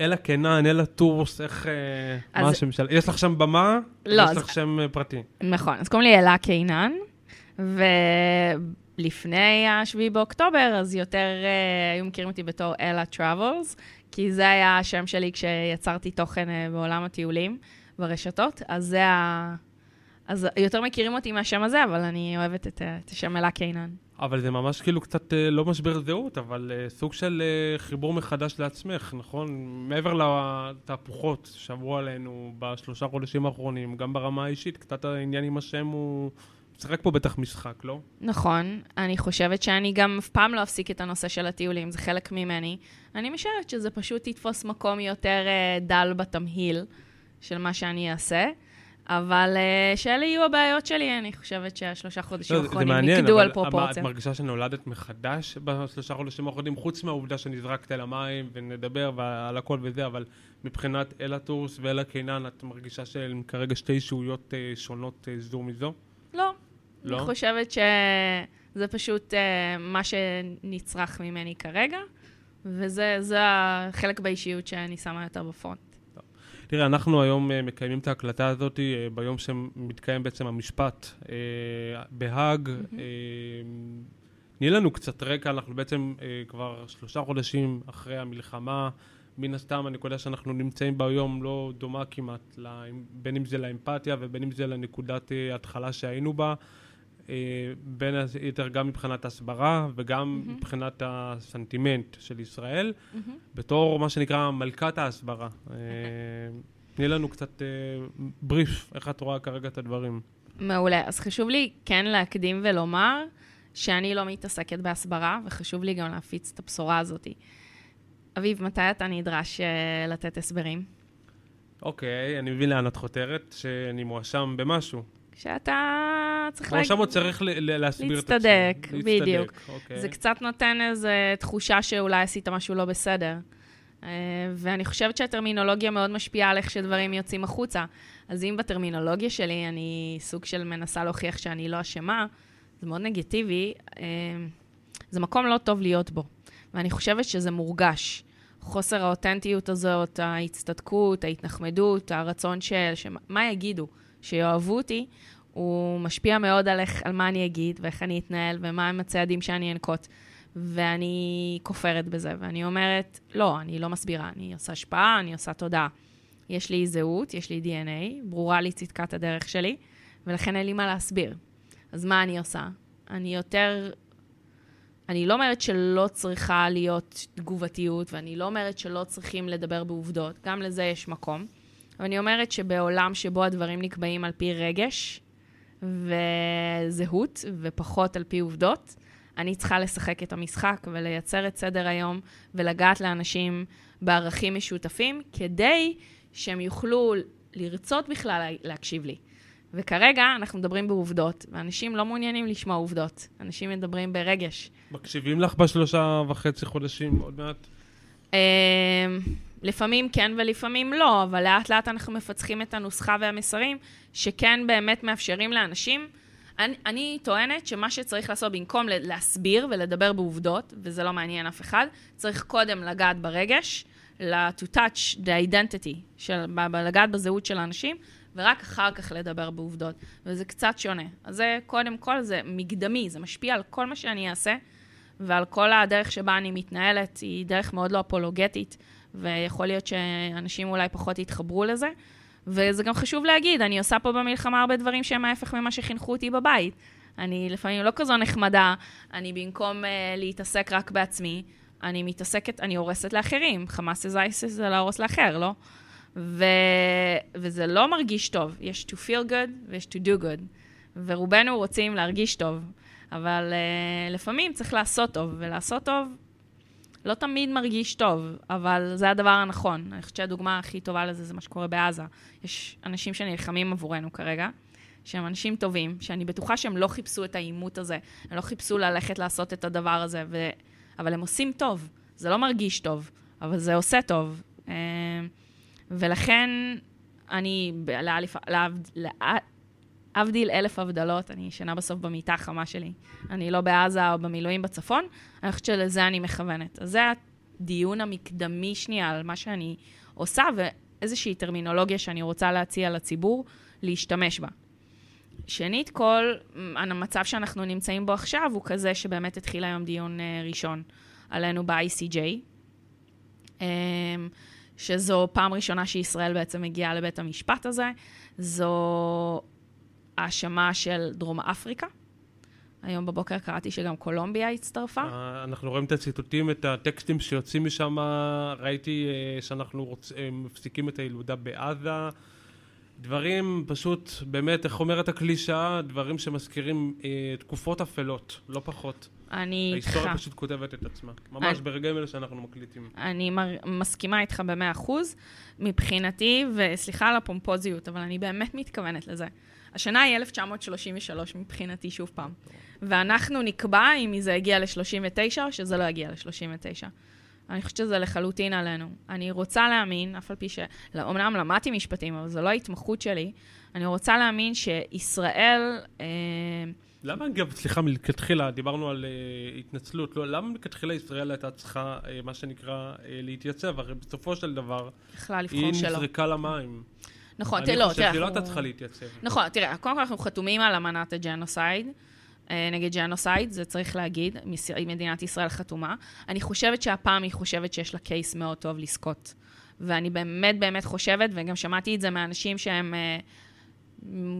אלה קינן, אלה Travels, איך... אה, אז- מה השם שלה? יש לך שם במה? לא, יש אז- לך שם אה, פרטי. נכון, אז קוראים לי אלה קינן, ולפני ה-7 באוקטובר, אז יותר אה, היו מכירים אותי בתור אלה Travels, כי זה היה השם שלי כשיצרתי תוכן בעולם הטיולים ברשתות, אז זה ה... אז יותר מכירים אותי מהשם הזה, אבל אני אוהבת את, ה- את השם אלה קינן. אבל זה ממש כאילו קצת אה, לא משבר זהות, אבל אה, סוג של אה, חיבור מחדש לעצמך, נכון? מעבר לתהפוכות שעברו עלינו בשלושה חודשים האחרונים, גם ברמה האישית, קצת העניין עם השם הוא... משחק פה בטח משחק, לא? נכון, אני חושבת שאני גם אף פעם לא אפסיק את הנושא של הטיולים, זה חלק ממני. אני משערת שזה פשוט יתפוס מקום יותר אה, דל בתמהיל של מה שאני אעשה, אבל אה, שאלה יהיו הבעיות שלי, אני חושבת שהשלושה חודשים לא, האחרונים נקדו על פרופורציה. את מרגישה שנולדת מחדש בשלושה חודשים האחרונים, חוץ מהעובדה שנזרקת אל המים ונדבר ועל הכל וזה, אבל מבחינת אלה Travels ואלה קינן, את מרגישה שהן כרגע שתי אישויות אה, שונות אה, זו מזו? לא, לא? אני חושבת שזה פשוט מה שנצרך ממני כרגע, וזה זה החלק באישיות שאני שמה יותר ב front. תראה, אנחנו היום אה, מקיימים את ההקלטה הזאת אה, ביום שמתקיים בעצם המשפט אה, בהאג. תני לנו קצת רקע, אנחנו בעצם כבר שלושה חודשים אחרי המלחמה. מן הסתם, הנקודה שאנחנו נמצאים בה היום לא דומה כמעט, בין אם זה לאמפתיה ובין אם זה לנקודת התחלה שהיינו בה. אה, בין היתר גם מבחינת הסברה וגם מהמם. מבחינת הסנטימנט של ישראל. מהמם. בתור מה שנקרא מלכת ההסברה. אה, תני לנו קצת בריף, איך את רואה כרגע את הדברים. מעולה. אז חשוב לי כן להקדים ולומר שאני לא מתעסקת בהסברה, וחשוב לי גם להפיץ את הבשורה הזאת. אביב, מתי אתה נדרש לתת הסברים? אוקיי, אני מבין לאן את חותרת, שאני מואשם במשהו. כשאתה צריך מואשם עוד צריך ל- ל- להסביר את להצטדק, עצמי. בדיוק. אוקיי. זה קצת נותן איזו תחושה שאולי עשית משהו לא בסדר. אה, ואני חושבת שהטרמינולוגיה מאוד משפיעה על איך שדברים יוצאים החוצה. אז אם בטרמינולוגיה שלי אני סוג של מנסה להוכיח שאני לא אשמה, זה מאוד נגטיבי, אה, זה מקום לא טוב להיות בו. ואני חושבת שזה מורגש. חוסר האותנטיות הזאת, ההצטדקות, ההתנחמדות, הרצון של, שמה יגידו, שיאהבו אותי, הוא משפיע מאוד על, איך, על מה אני אגיד ואיך אני אתנהל ומהם הצעדים שאני אנקוט. ואני כופרת בזה, ואני אומרת, לא, אני לא מסבירה, אני עושה השפעה, אני עושה תודעה. יש לי זהות, יש לי DNA, ברורה לי צדקת הדרך שלי, ולכן אין לי מה להסביר. אז מה אני עושה? אני יותר... אני לא אומרת שלא צריכה להיות תגובתיות, ואני לא אומרת שלא צריכים לדבר בעובדות, גם לזה יש מקום. אבל אני אומרת שבעולם שבו הדברים נקבעים על פי רגש וזהות, ופחות על פי עובדות, אני צריכה לשחק את המשחק ולייצר את סדר היום ולגעת לאנשים בערכים משותפים, כדי שהם יוכלו לרצות בכלל להקשיב לי. וכרגע אנחנו מדברים בעובדות, ואנשים לא מעוניינים לשמוע עובדות. אנשים מדברים ברגש. מקשיבים לך בשלושה וחצי חודשים עוד מעט? לפעמים כן ולפעמים לא, אבל לאט לאט אנחנו מפצחים את הנוסחה והמסרים שכן באמת מאפשרים לאנשים. אני, אני טוענת שמה שצריך לעשות במקום להסביר ולדבר בעובדות, וזה לא מעניין אף אחד, צריך קודם לגעת ברגש, to touch the identity, של, לגעת בזהות של האנשים, ורק אחר כך לדבר בעובדות. וזה קצת שונה. אז זה קודם כל, זה מקדמי, זה משפיע על כל מה שאני אעשה, ועל כל הדרך שבה אני מתנהלת, היא דרך מאוד לא אפולוגטית, ויכול להיות שאנשים אולי פחות יתחברו לזה. וזה גם חשוב להגיד, אני עושה פה במלחמה הרבה דברים שהם ההפך ממה שחינכו אותי בבית. אני לפעמים לא כזו נחמדה, אני במקום uh, להתעסק רק בעצמי, אני מתעסקת, אני הורסת לאחרים. חמאס זה אייסס זה להרוס לאחר, לא? ו... וזה לא מרגיש טוב. יש to feel good ויש to do good. ורובנו רוצים להרגיש טוב, אבל uh, לפעמים צריך לעשות טוב, ולעשות טוב לא תמיד מרגיש טוב, אבל זה הדבר הנכון. אני חושבת שהדוגמה הכי טובה לזה זה מה שקורה בעזה. יש אנשים שנלחמים עבורנו כרגע, שהם אנשים טובים, שאני בטוחה שהם לא חיפשו את העימות הזה, הם לא חיפשו ללכת לעשות את הדבר הזה, ו... אבל הם עושים טוב. זה לא מרגיש טוב, אבל זה עושה טוב. אה, ולכן אני, לאלף, להבדיל אלף הבדלות, אני ישנה בסוף במיטה החמה שלי. אני לא בעזה או במילואים בצפון, אני חושבת שלזה אני מכוונת. אז זה הדיון המקדמי שנייה על מה שאני עושה, ואיזושהי טרמינולוגיה שאני רוצה להציע לציבור להשתמש בה. שנית כל, המצב שאנחנו נמצאים בו עכשיו הוא כזה שבאמת התחיל היום דיון אה, ראשון עלינו ב-ICJ, אמ, שזו פעם ראשונה שישראל בעצם מגיעה לבית המשפט הזה. זו האשמה של דרום אפריקה. היום בבוקר קראתי שגם קולומביה הצטרפה. אה, אנחנו רואים את הציטוטים, את הטקסטים שיוצאים משם, ראיתי אה, שאנחנו רוצ... מפסיקים את הילודה בעזה. דברים פשוט, באמת, איך אומרת הקלישאה? דברים שמזכירים אה, תקופות אפלות, לא פחות. אני איתך. ההיסטוריה פשוט כותבת את עצמה. ממש אני, ברגעים אלה שאנחנו מקליטים. אני מר, מסכימה איתך במאה אחוז. מבחינתי, וסליחה על הפומפוזיות, אבל אני באמת מתכוונת לזה. השנה היא 1933 מבחינתי, שוב פעם. ואנחנו נקבע אם זה יגיע ל-39 או שזה לא יגיע ל-39. אני חושבת שזה לחלוטין עלינו. אני רוצה להאמין, אף על פי שאומנם למדתי משפטים, אבל זו לא ההתמחות שלי, אני רוצה להאמין שישראל... אה, למה גם, סליחה, מלכתחילה, דיברנו על uh, התנצלות, לא, למה מלכתחילה ישראל הייתה צריכה, uh, מה שנקרא, uh, להתייצב? הרי בסופו של דבר, היא נזרקה למים. נכון, תראה, לא, תראה, אני חושב שהיא לא הייתה צריכה להתייצב. נכון, תראה, קודם כל אנחנו חתומים על אמנת ה genocide. נגד genocide, זה צריך להגיד, מדינת ישראל חתומה. אני חושבת שהפעם היא חושבת שיש לה case מאוד טוב לזכות. ואני באמת באמת חושבת, וגם שמעתי את זה מאנשים שהם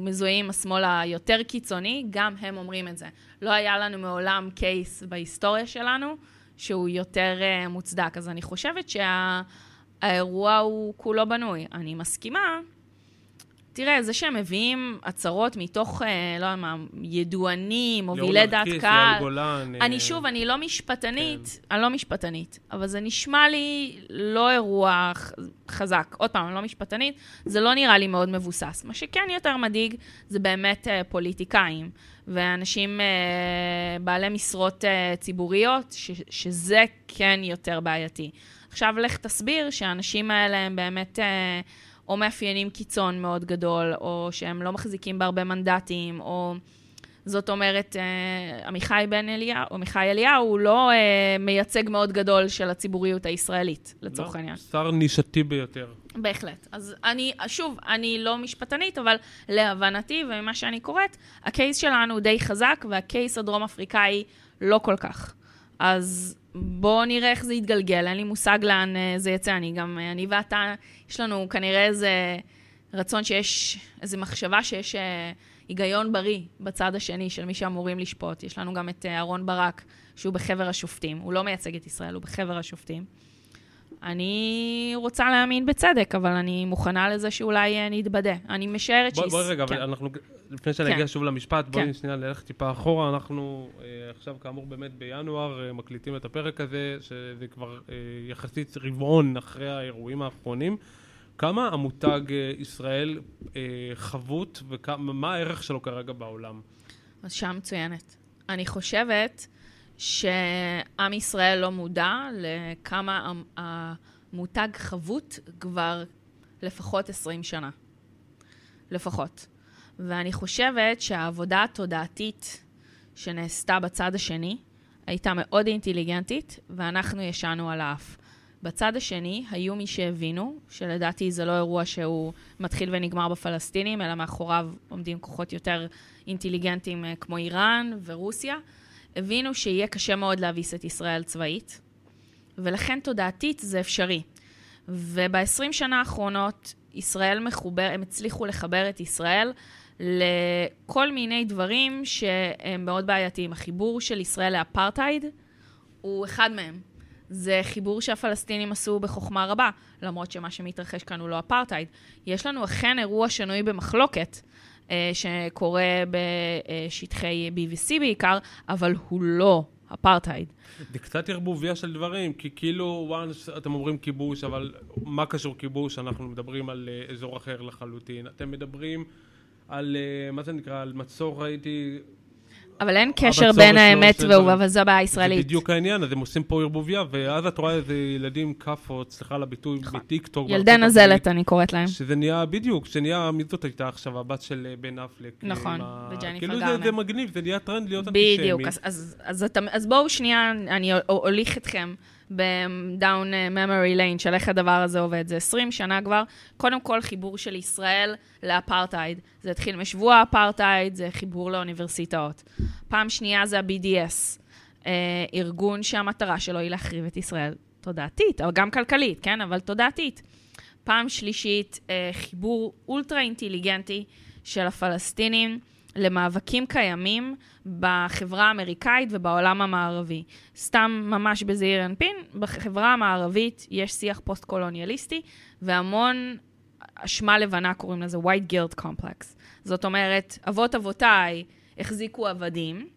מזוהים עם השמאל היותר קיצוני, גם הם אומרים את זה. לא היה לנו מעולם case בהיסטוריה שלנו שהוא יותר uh, מוצדק. אז אני חושבת שהאירוע שה... הוא כולו בנוי. אני מסכימה תראה, זה שהם מביאים הצהרות מתוך, אה, לא יודע מה, ידוענים, מובילי דעת קהל. גולן. אני אה... שוב, אני לא משפטנית, כן. אני לא משפטנית, אבל זה נשמע לי לא אירוע חזק. עוד פעם, אני לא משפטנית, זה לא נראה לי מאוד מבוסס. מה שכן יותר מדאיג, זה באמת אה, פוליטיקאים, ואנשים אה, בעלי משרות אה, ציבוריות, ש, שזה כן יותר בעייתי. עכשיו, לך תסביר שהאנשים האלה הם באמת... אה, או מאפיינים קיצון מאוד גדול, או שהם לא מחזיקים בהרבה מנדטים, או... זאת אומרת, אה, עמיחי בן אליהו, עמיחי אליהו, הוא לא אה, מייצג מאוד גדול של הציבוריות הישראלית, לצורך לא, העניין. שר נישתי ביותר. בהחלט. אז אני, שוב, אני לא משפטנית, אבל להבנתי וממה שאני קוראת, הקייס שלנו די חזק, והקייס הדרום-אפריקאי לא כל כך. אז בואו נראה איך זה יתגלגל, אין לי מושג לאן אה, זה יצא. אני גם, אה, אני ואתה, יש לנו כנראה איזה רצון שיש, איזו מחשבה שיש אה, היגיון בריא בצד השני של מי שאמורים לשפוט. יש לנו גם את אהרון ברק, שהוא בחבר השופטים. הוא לא מייצג את ישראל, הוא בחבר השופטים. אני רוצה להאמין בצדק, אבל אני מוכנה לזה שאולי אה, נתבדה. אני משערת שהיא... בואי רגע, כן. אנחנו, לפני שאני כן. אגיע שוב למשפט, בואי כן. שנייה נלך טיפה אחורה. אנחנו אה, עכשיו, כאמור, באמת בינואר אה, מקליטים את הפרק הזה, שזה כבר אה, יחסית רבעון אחרי האירועים האחרונים. כמה המותג אה, ישראל אה, חבוט, ומה הערך שלו כרגע בעולם? אז שאלה מצוינת. אני חושבת... שעם ישראל לא מודע לכמה המותג חבוט כבר לפחות 20 שנה. לפחות. ואני חושבת שהעבודה התודעתית שנעשתה בצד השני הייתה מאוד אינטליגנטית, ואנחנו ישנו על האף. בצד השני היו מי שהבינו, שלדעתי זה לא אירוע שהוא מתחיל ונגמר בפלסטינים, אלא מאחוריו עומדים כוחות יותר אינטליגנטים אה, כמו איראן ורוסיה, הבינו שיהיה קשה מאוד להביס את ישראל צבאית, ולכן תודעתית זה אפשרי. וב-20 שנה האחרונות ישראל מחובר, הם הצליחו לחבר את ישראל לכל מיני דברים שהם מאוד בעייתיים. החיבור של ישראל לאפרטהייד הוא אחד מהם. זה חיבור שהפלסטינים עשו בחוכמה רבה, למרות שמה שמתרחש כאן הוא לא אפרטהייד. יש לנו אכן אירוע שנוי במחלוקת, שקורה בשטחי B ו-C בעיקר, אבל הוא לא אפרטהייד. זה קצת ערבוביה של דברים, כי כאילו, once אתם אומרים כיבוש, אבל מה קשור כיבוש? אנחנו מדברים על אה, אזור אחר לחלוטין. אתם מדברים על, אה, מה זה נקרא, על מצור, ראיתי, אבל אין קשר בין האמת והוא, אבל זו הבעיה הישראלית. זה בדיוק העניין, אז הם עושים פה ערבוביה, ואז את רואה איזה ילדים כאפות, סליחה על הביטוי, נכון. בטיקטוק. ילדי נזלת, אני קוראת להם. שזה נהיה, בדיוק, שנהיה, מי זאת הייתה עכשיו, הבת של אה, בן אפלק. נכון, וג'ניפר גארנר. כאילו זה מגניב, זה נהיה טרנד להיות אנטישמי. בדיוק, אז בואו שנייה, אני אוליך אתכם ב-down memory lane של איך הדבר הזה עובד. זה 20 שנה כבר. קודם כל, חיבור של ישראל לאפרטהייד. זה התחיל משבוע האפרטהייד, זה חיבור לאוניברסיטאות. פעם שנייה זה ה-BDS, אה, ארגון שהמטרה שלו היא להחריב את ישראל תודעתית, אבל גם כלכלית, כן? אבל תודעתית. פעם שלישית, אה, חיבור אולטרה אינטליגנטי של הפלסטינים למאבקים קיימים בחברה האמריקאית ובעולם המערבי. סתם ממש בזעיר אנפין, בחברה המערבית יש שיח פוסט-קולוניאליסטי והמון אשמה לבנה קוראים לזה white guilt complex. זאת אומרת, אבות אבותיי החזיקו עבדים,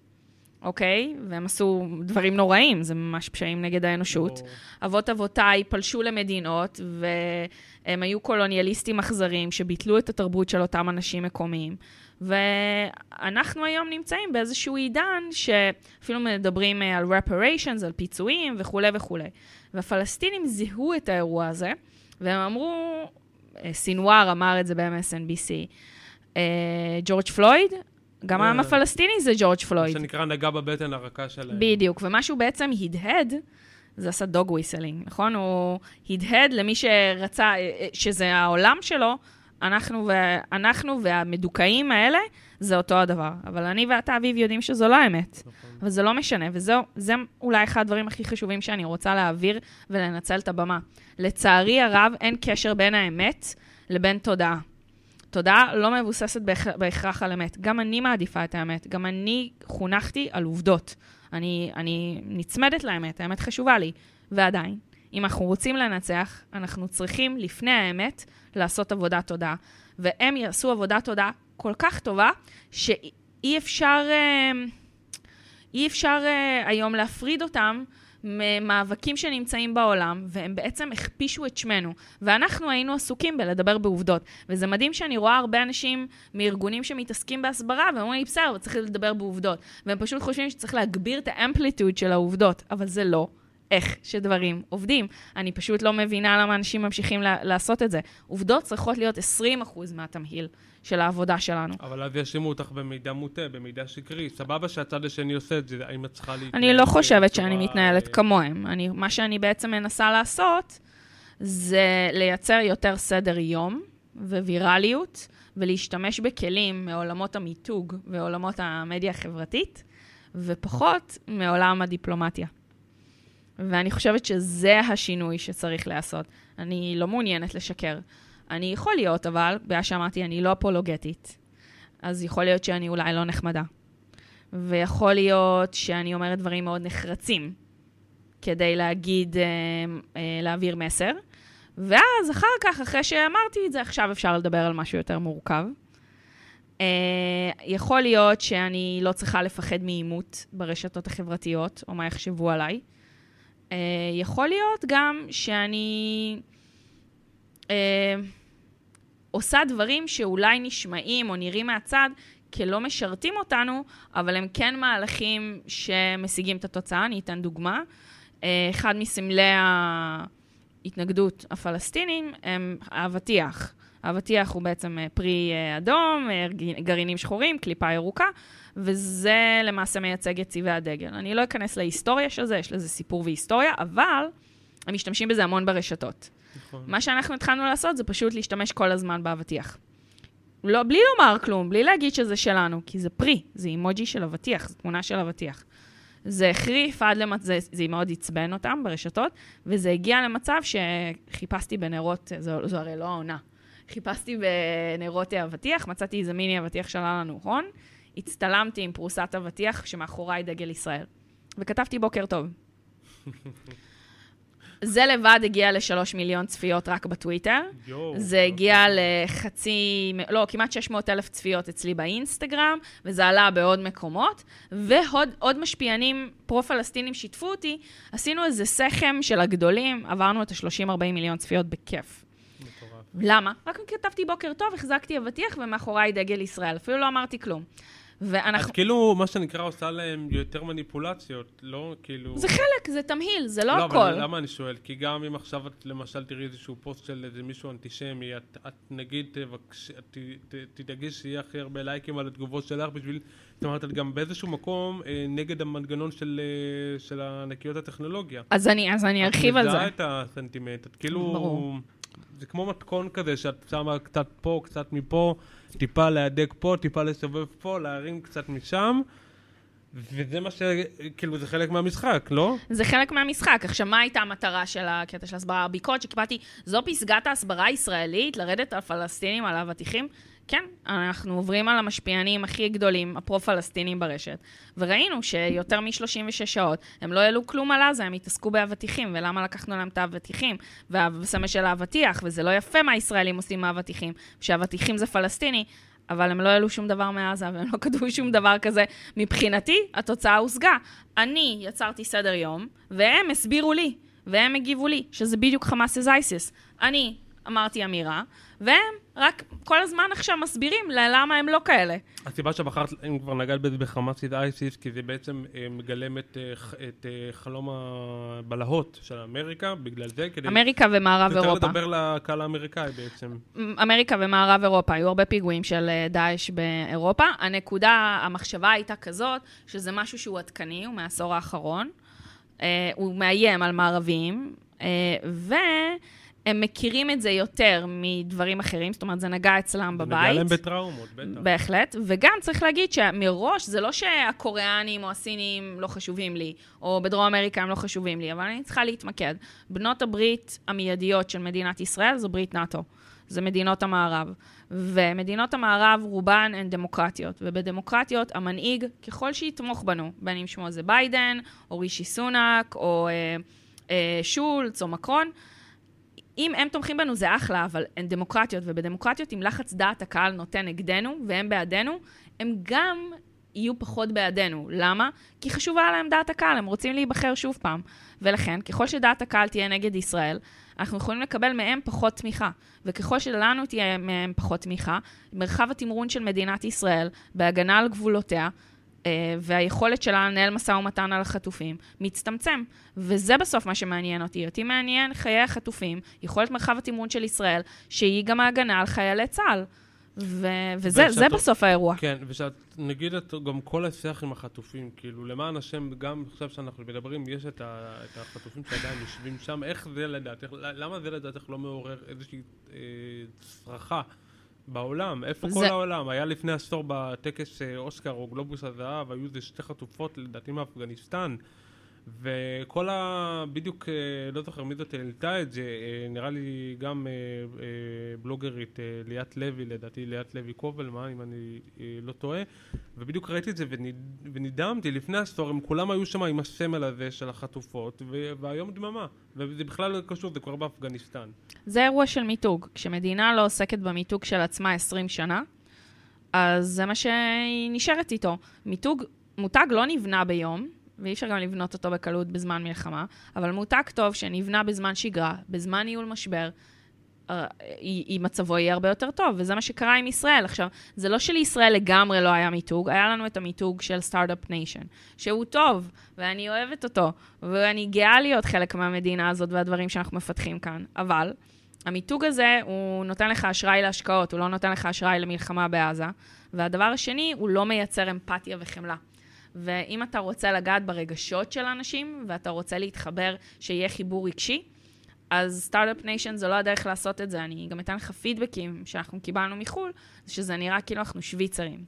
אוקיי? והם עשו דברים נוראים, זה ממש פשעים נגד האנושות. אבות אבותיי פלשו למדינות, והם היו קולוניאליסטים אכזרים שביטלו את התרבות של אותם אנשים מקומיים. ואנחנו היום נמצאים באיזשהו עידן שאפילו מדברים אה, על reparations, על פיצויים וכולי וכולי. והפלסטינים זיהו את האירוע הזה, והם אמרו, אה, סינואר אמר את זה ב-MSNBC, אה, ג'ורג' פלויד, גם העם הפלסטיני זה ג'ורג' פלויד. שנקרא נגע בבטן הרכה שלהם. בדיוק, ומה שהוא בעצם הדהד, זה עשה dog whistling, נכון? הוא הדהד למי שרצה, שזה העולם שלו, אנחנו, ו... אנחנו והמדוכאים האלה, זה אותו הדבר. אבל אני ואתה, אביב, יודעים שזו לא האמת. נכון. אבל זה לא משנה, וזה אולי אחד הדברים הכי חשובים שאני רוצה להעביר ולנצל את הבמה. לצערי הרב, אין קשר בין האמת לבין תודעה. תודעה לא מבוססת בהכרח על אמת. גם אני מעדיפה את האמת. גם אני חונכתי על עובדות. אני, אני נצמדת לאמת, האמת חשובה לי. ועדיין, אם אנחנו רוצים לנצח, אנחנו צריכים, לפני האמת, לעשות עבודת תודעה. והם יעשו עבודת תודעה כל כך טובה, שאי אפשר, אה, אי אפשר אה, היום להפריד אותם ממאבקים שנמצאים בעולם, והם בעצם הכפישו את שמנו. ואנחנו היינו עסוקים בלדבר בעובדות. וזה מדהים שאני רואה הרבה אנשים מארגונים שמתעסקים בהסברה, ואומרים לי, בסדר, צריך לדבר בעובדות. והם פשוט חושבים שצריך להגביר את האמפליטוד של העובדות, אבל זה לא. איך שדברים עובדים. אני פשוט לא מבינה למה אנשים ממשיכים לעשות את זה. עובדות צריכות להיות 20% מהתמהיל של העבודה שלנו. אבל אז יאשימו אותך במידע מוטה, במידע שקרי. סבבה שהצד השני עושה את זה, האם את צריכה להתנהל? אני לא חושבת שאני מתנהלת כמוהם. אני, מה שאני בעצם מנסה לעשות, זה לייצר יותר סדר יום ווירליות, ולהשתמש בכלים מעולמות המיתוג ועולמות המדיה החברתית, ופחות מעולם הדיפלומטיה. ואני חושבת שזה השינוי שצריך לעשות. אני לא מעוניינת לשקר. אני יכול להיות, אבל, בגלל שאמרתי, אני לא אפולוגטית. אז יכול להיות שאני אולי לא נחמדה. ויכול להיות שאני אומרת דברים מאוד נחרצים כדי להגיד, אה, אה, להעביר מסר. ואז אחר כך, אחרי שאמרתי את זה, עכשיו אפשר לדבר על משהו יותר מורכב. Uh, יכול להיות שאני לא צריכה לפחד מעימות ברשתות החברתיות, או מה יחשבו עליי. Uh, יכול להיות גם שאני uh, עושה דברים שאולי נשמעים או נראים מהצד כלא משרתים אותנו, אבל הם כן מהלכים שמשיגים את התוצאה. אני אתן דוגמה. Uh, אחד מסמלי ההתנגדות הפלסטינים הם האבטיח. האבטיח הוא בעצם פרי אדום, גרעינים שחורים, קליפה ירוקה. וזה למעשה מייצג את צבעי הדגל. אני לא אכנס להיסטוריה של זה, יש לזה סיפור והיסטוריה, אבל הם משתמשים בזה המון ברשתות. נכון. מה שאנחנו התחלנו לעשות זה פשוט להשתמש כל הזמן באבטיח. לא, בלי לומר כלום, בלי להגיד שזה שלנו, כי זה פרי, זה אימוג'י של אבטיח, זו תמונה של אבטיח. זה החריף עד למצב, זה, זה מאוד עצבן אותם ברשתות, וזה הגיע למצב שחיפשתי בנרות, זו, זו הרי לא העונה. חיפשתי בנרות אבטיח, מצאתי איזה מיני אבטיח שעלה לנו הון, הצטלמתי עם פרוסת אבטיח שמאחוריי דגל ישראל. וכתבתי בוקר טוב. זה לבד הגיע לשלוש מיליון צפיות רק בטוויטר. יו, זה הגיע לחצי, לא, כמעט 600 אלף צפיות אצלי באינסטגרם, וזה עלה בעוד מקומות. ועוד משפיענים פרו-פלסטינים שיתפו אותי, עשינו איזה סכם של הגדולים, עברנו את ה-30-40 מיליון צפיות בכיף. למה? רק כתבתי בוקר טוב, החזקתי אבטיח ומאחוריי דגל ישראל, אפילו לא אמרתי כלום. ואנחנו... את כאילו, מה שנקרא, עושה להם יותר מניפולציות, לא כאילו... זה חלק, זה תמהיל, זה לא, לא הכל. אבל למה אני שואל? כי גם אם עכשיו את למשל תראי איזשהו פוסט של איזה מישהו אנטישמי, את, את נגיד תבקש, ת, ת, תדאגי שיהיה הכי הרבה לייקים על התגובות שלך בשביל... זאת אומרת, את גם באיזשהו מקום אה, נגד המנגנון של, אה, של ענקיות הטכנולוגיה. אז אני, אז אני ארחיב על את זה. מזהה את הסנטימנט, את כאילו... ברור. זה כמו מתכון כזה, שאת שמה קצת פה, קצת מפה, טיפה להדק פה, טיפה לסובב פה, להרים קצת משם, וזה מה ש... כאילו, זה חלק מהמשחק, לא? זה חלק מהמשחק. עכשיו, מה הייתה המטרה של הקטע של הסברה? הביקורת שקיבלתי, זו פסגת ההסברה הישראלית, לרדת על פלסטינים, על אבטיחים? כן, אנחנו עוברים על המשפיענים הכי גדולים, הפרו-פלסטינים ברשת, וראינו שיותר מ-36 שעות הם לא העלו כלום על עזה, הם התעסקו באבטיחים, ולמה לקחנו להם את האבטיחים, והסמל של האבטיח, וזה לא יפה מה הישראלים עושים מהאבטיחים, שאבטיחים זה פלסטיני, אבל הם לא העלו שום דבר מעזה, והם לא כתבו שום דבר כזה. מבחינתי, התוצאה הושגה. אני יצרתי סדר יום, והם הסבירו לי, והם הגיבו לי, שזה בדיוק חמאס אז אייסיס. אני אמרתי אמירה, והם רק כל הזמן עכשיו מסבירים למה הם לא כאלה. הסיבה שבחרת, אם כבר נגעת בזה בחמאסית אייסיס, כי זה בעצם אה, מגלם את, אה, את אה, חלום הבלהות של אמריקה, בגלל זה, כדי... אמריקה ומערב יותר אירופה. לדבר לקהל האמריקאי בעצם. אמריקה ומערב אירופה, היו הרבה פיגועים של דאעש באירופה. הנקודה, המחשבה הייתה כזאת, שזה משהו שהוא עדכני, הוא מהעשור האחרון. הוא מאיים על מערבים, אה, והם מכירים את זה יותר מדברים אחרים, זאת אומרת, זה נגע אצלם זה בבית. נגע להם בטראומות, בטח. בהחלט, וגם צריך להגיד שמראש זה לא שהקוריאנים או הסינים לא חשובים לי, או בדרום אמריקה הם לא חשובים לי, אבל אני צריכה להתמקד. בנות הברית המיידיות של מדינת ישראל זו ברית נאט"ו. זה מדינות המערב. ומדינות המערב רובן הן דמוקרטיות, ובדמוקרטיות המנהיג, ככל שיתמוך בנו, בין אם שמו זה ביידן, או רישי סונאק, או אה, אה, שולץ, או מקרון, אם הם תומכים בנו זה אחלה, אבל הן דמוקרטיות, ובדמוקרטיות, אם לחץ דעת הקהל נותן נגדנו והם בעדנו, הם גם יהיו פחות בעדנו. למה? כי חשובה להם דעת הקהל, הם רוצים להיבחר שוב פעם. ולכן, ככל שדעת הקהל תהיה נגד ישראל, אנחנו יכולים לקבל מהם פחות תמיכה. וככל שלנו תהיה מהם פחות תמיכה, מרחב התמרון של מדינת ישראל בהגנה על גבולותיה, והיכולת שלה לנהל משא ומתן על החטופים מצטמצם. וזה בסוף מה שמעניין אותי. אותי מעניין חיי החטופים, יכולת מרחב התמרון של ישראל, שהיא גם ההגנה על חיילי צה"ל. ו- וזה זה ושאת- בסוף האירוע. כן, ושאת, נגיד את גם כל השיח עם החטופים, כאילו, למען השם, גם עכשיו שאנחנו מדברים, יש את, ה, את החטופים שעדיין יושבים שם, איך זה לדעתך, למה זה לדעתך לא מעורר איזושהי אה, צרחה בעולם? איפה זה- כל העולם? היה לפני עשור בטקס אה, אוסקר או גלובוס הזהב, היו איזה שתי חטופות, לדעתי מאפגניסטן. וכל ה... בדיוק, אה, לא זוכר מי זאת העלתה את זה, אה, נראה לי גם אה, בלוגרית ליאת לוי, לדעתי ליאת לוי קובלמן, אם אני לא טועה, ובדיוק ראיתי את זה ונד- ונדהמתי, לפני עשור הם כולם היו שם עם הסמל הזה של החטופות, והיום דממה, וזה בכלל לא קשור, זה כבר באפגניסטן. זה אירוע של מיתוג. כשמדינה לא עוסקת במיתוג של עצמה 20 שנה, אז זה מה שהיא נשארת איתו. מיתוג, מותג לא נבנה ביום, ואי אפשר גם לבנות אותו בקלות בזמן מלחמה, אבל מותג טוב שנבנה בזמן שגרה, בזמן ניהול משבר, אה, היא- היא- מצבו יהיה הרבה יותר טוב, וזה מה שקרה עם ישראל. עכשיו, זה לא שלישראל לגמרי לא היה מיתוג, היה לנו את המיתוג של start-up nation, שהוא טוב, ואני אוהבת אותו, ואני גאה להיות חלק מהמדינה הזאת והדברים שאנחנו מפתחים כאן, אבל המיתוג הזה, הוא נותן לך אשראי להשקעות, הוא לא נותן לך אשראי למלחמה בעזה, והדבר השני, הוא לא מייצר אמפתיה וחמלה. ואם אתה רוצה לגעת ברגשות של אנשים, ואתה רוצה להתחבר, שיהיה חיבור רגשי, אז start-up nation זו לא הדרך לעשות את זה. אני גם אתן לך פידבקים שאנחנו קיבלנו מחו"ל, שזה נראה כאילו אנחנו שוויצרים.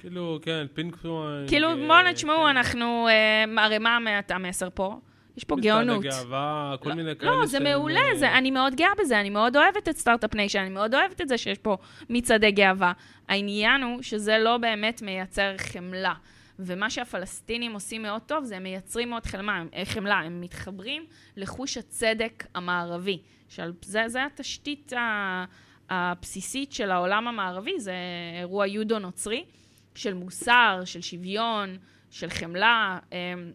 כאילו, כן, pinkwashing. כאילו, אה, בואו נשמעו, כן. אנחנו, אה, הרי מה מה- המסר פה? יש פה מצעד גאונות. הגאווה, כל מיני כאלה לא, זה מעולה, אה, זה, אני מאוד גאה בזה, אני מאוד אוהבת את start-up nation, אני מאוד אוהבת את זה שיש פה מצעדי גאווה. העניין הוא שזה לא באמת מייצר חמלה. ומה שהפלסטינים עושים מאוד טוב, זה הם מייצרים מאוד חמלה, אה, חמלה. הם מתחברים לחוש הצדק המערבי. שעל, זה, התשתית הבסיסית של העולם המערבי, זה אירוע יודו-נוצרי, של מוסר, של שוויון, של חמלה. אמ,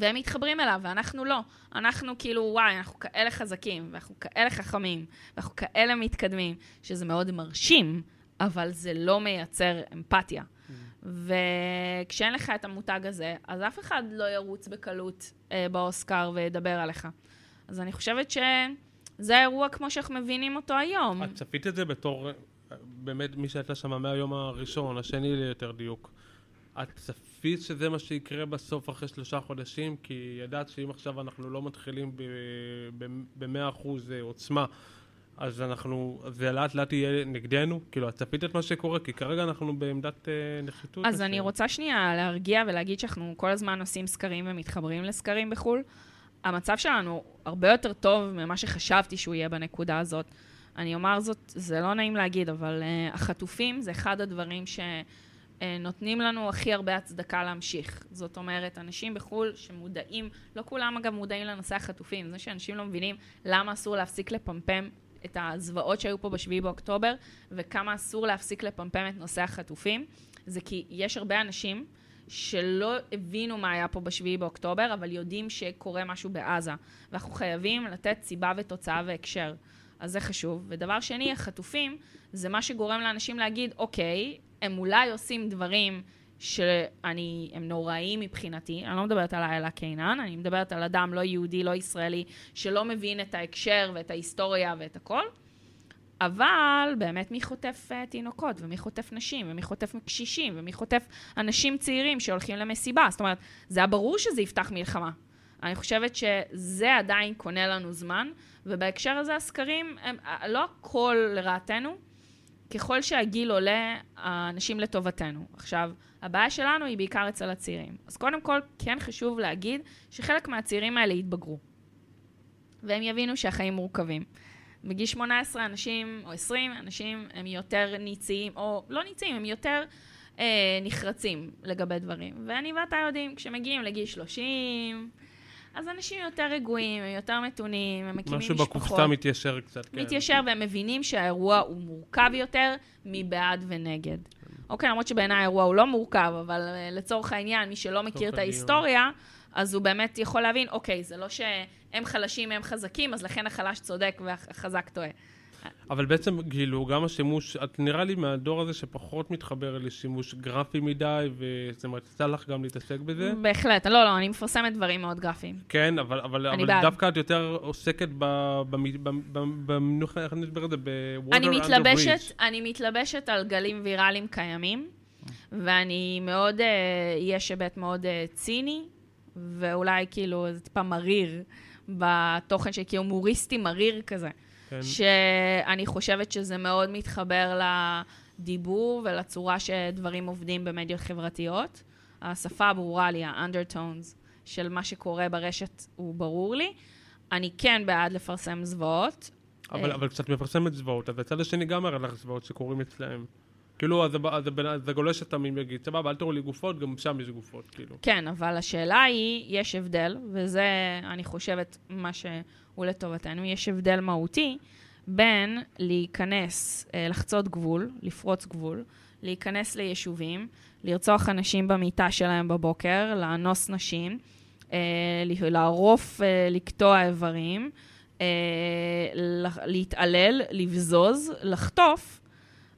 והם מתחברים אליו, ואנחנו לא. אנחנו כאילו, וואי, אנחנו כאלה חזקים, ואנחנו כאלה חכמים, ואנחנו כאלה מתקדמים, שזה מאוד מרשים, אבל זה לא מייצר אמפתיה. וכשאין לך את המותג הזה, אז אף אחד לא ירוץ בקלות אה, באוסקר וידבר עליך. אז אני חושבת שזה האירוע כמו שאנחנו מבינים אותו היום. את צפית את זה בתור, באמת, מי שהייתה שם מהיום הראשון, השני ליותר דיוק. את צפית שזה מה שיקרה בסוף אחרי שלושה חודשים? כי ידעת שאם עכשיו אנחנו לא מתחילים במאה אחוז אה, עוצמה, אז אנחנו, זה לאט לאט יהיה נגדנו? כאילו, את צפית את מה שקורה? כי כרגע אנחנו בעמדת אה, נחיתות. אז אני רוצה שנייה להרגיע ולהגיד שאנחנו כל הזמן עושים סקרים ומתחברים לסקרים בחו"ל. המצב שלנו הרבה יותר טוב ממה שחשבתי שהוא יהיה בנקודה הזאת. אני אומר זאת, זה לא נעים להגיד, אבל uh, החטופים זה אחד הדברים שנותנים לנו הכי הרבה הצדקה להמשיך. זאת אומרת, אנשים בחו"ל שמודעים, לא כולם אגב מודעים לנושא החטופים, זה שאנשים לא מבינים למה אסור להפסיק לפמפם את הזוועות שהיו פה בשביעי באוקטובר, וכמה אסור להפסיק לפמפם את נושא החטופים, זה כי יש הרבה אנשים שלא הבינו מה היה פה בשביעי באוקטובר, אבל יודעים שקורה משהו בעזה. ואנחנו חייבים לתת סיבה ותוצאה והקשר. אז זה חשוב. ודבר שני, החטופים, זה מה שגורם לאנשים להגיד, אוקיי, הם אולי עושים דברים שאני, הם נוראיים מבחינתי, אני לא מדברת על האלה קיינן, אני מדברת על אדם לא יהודי, לא ישראלי, שלא מבין את ההקשר ואת ההיסטוריה ואת הכל, אבל באמת מי חוטף uh, תינוקות, ומי חוטף נשים, ומי חוטף קשישים, ומי חוטף אנשים צעירים שהולכים למסיבה. זאת אומרת, זה היה ברור שזה יפתח מלחמה. אני חושבת שזה עדיין קונה לנו זמן, ובהקשר הזה הסקרים, הם, אה, לא הכל לרעתנו, ככל שהגיל עולה, האנשים לטובתנו. עכשיו, הבעיה שלנו היא בעיקר אצל הצעירים. אז קודם כל, כן חשוב להגיד שחלק מהצעירים האלה יתבגרו. והם יבינו שהחיים מורכבים. בגיל 18 אנשים, או 20 אנשים, הם יותר ניציים, או לא ניציים, הם יותר אה, נחרצים לגבי דברים. ואני ואתה יודעים, כשמגיעים לגיל 30, אז אנשים יותר רגועים, הם יותר מתונים, הם מקימים משפחות. משהו בקופסה מתיישר קצת, כן. מתיישר, והם מבינים שהאירוע הוא מורכב יותר מבעד ונגד. אוקיי, למרות שבעיניי האירוע הוא לא מורכב, אבל uh, לצורך העניין, מי שלא מכיר את ההיסטוריה, אז הוא באמת יכול להבין, אוקיי, זה לא שהם חלשים, הם חזקים, אז לכן החלש צודק והחזק טועה. אבל בעצם, כאילו, גם השימוש, את נראה לי מהדור הזה שפחות מתחבר לשימוש גרפי מדי, וזאת אומרת, יצא לך גם להתעסק בזה? בהחלט, לא, לא, אני מפרסמת דברים מאוד גרפיים. כן, אבל, אבל, אבל דווקא את יותר עוסקת במינוח, איך אני אסביר את זה? ב-water under bridge. אני מתלבשת על גלים ויראליים קיימים, ואני מאוד, אה, יש היבט מאוד אה, ציני, ואולי כאילו זה טיפה מריר בתוכן שכאילו מוריסטי מריר כזה. כן. שאני חושבת שזה מאוד מתחבר לדיבור ולצורה שדברים עובדים במדיות חברתיות. השפה ברורה לי, ה-undertones של מה שקורה ברשת הוא ברור לי. אני כן בעד לפרסם זוועות. אבל, אבל כשאת מפרסמת זוועות, אז הצד השני גם מראה לך זוועות שקורים אצלהם. כאילו, אז, אז, אז הגולש התמים יגיד, סבבה, אל תראו לי גופות, גם שם יש גופות, כאילו. כן, אבל השאלה היא, יש הבדל, וזה, אני חושבת, מה שהוא לטובתנו, יש הבדל מהותי בין להיכנס, אה, לחצות גבול, לפרוץ גבול, להיכנס ליישובים, לרצוח אנשים במיטה שלהם בבוקר, לאנוס נשים, אה, לערוף, אה, לקטוע איברים, להתעלל, לבזוז, לחטוף.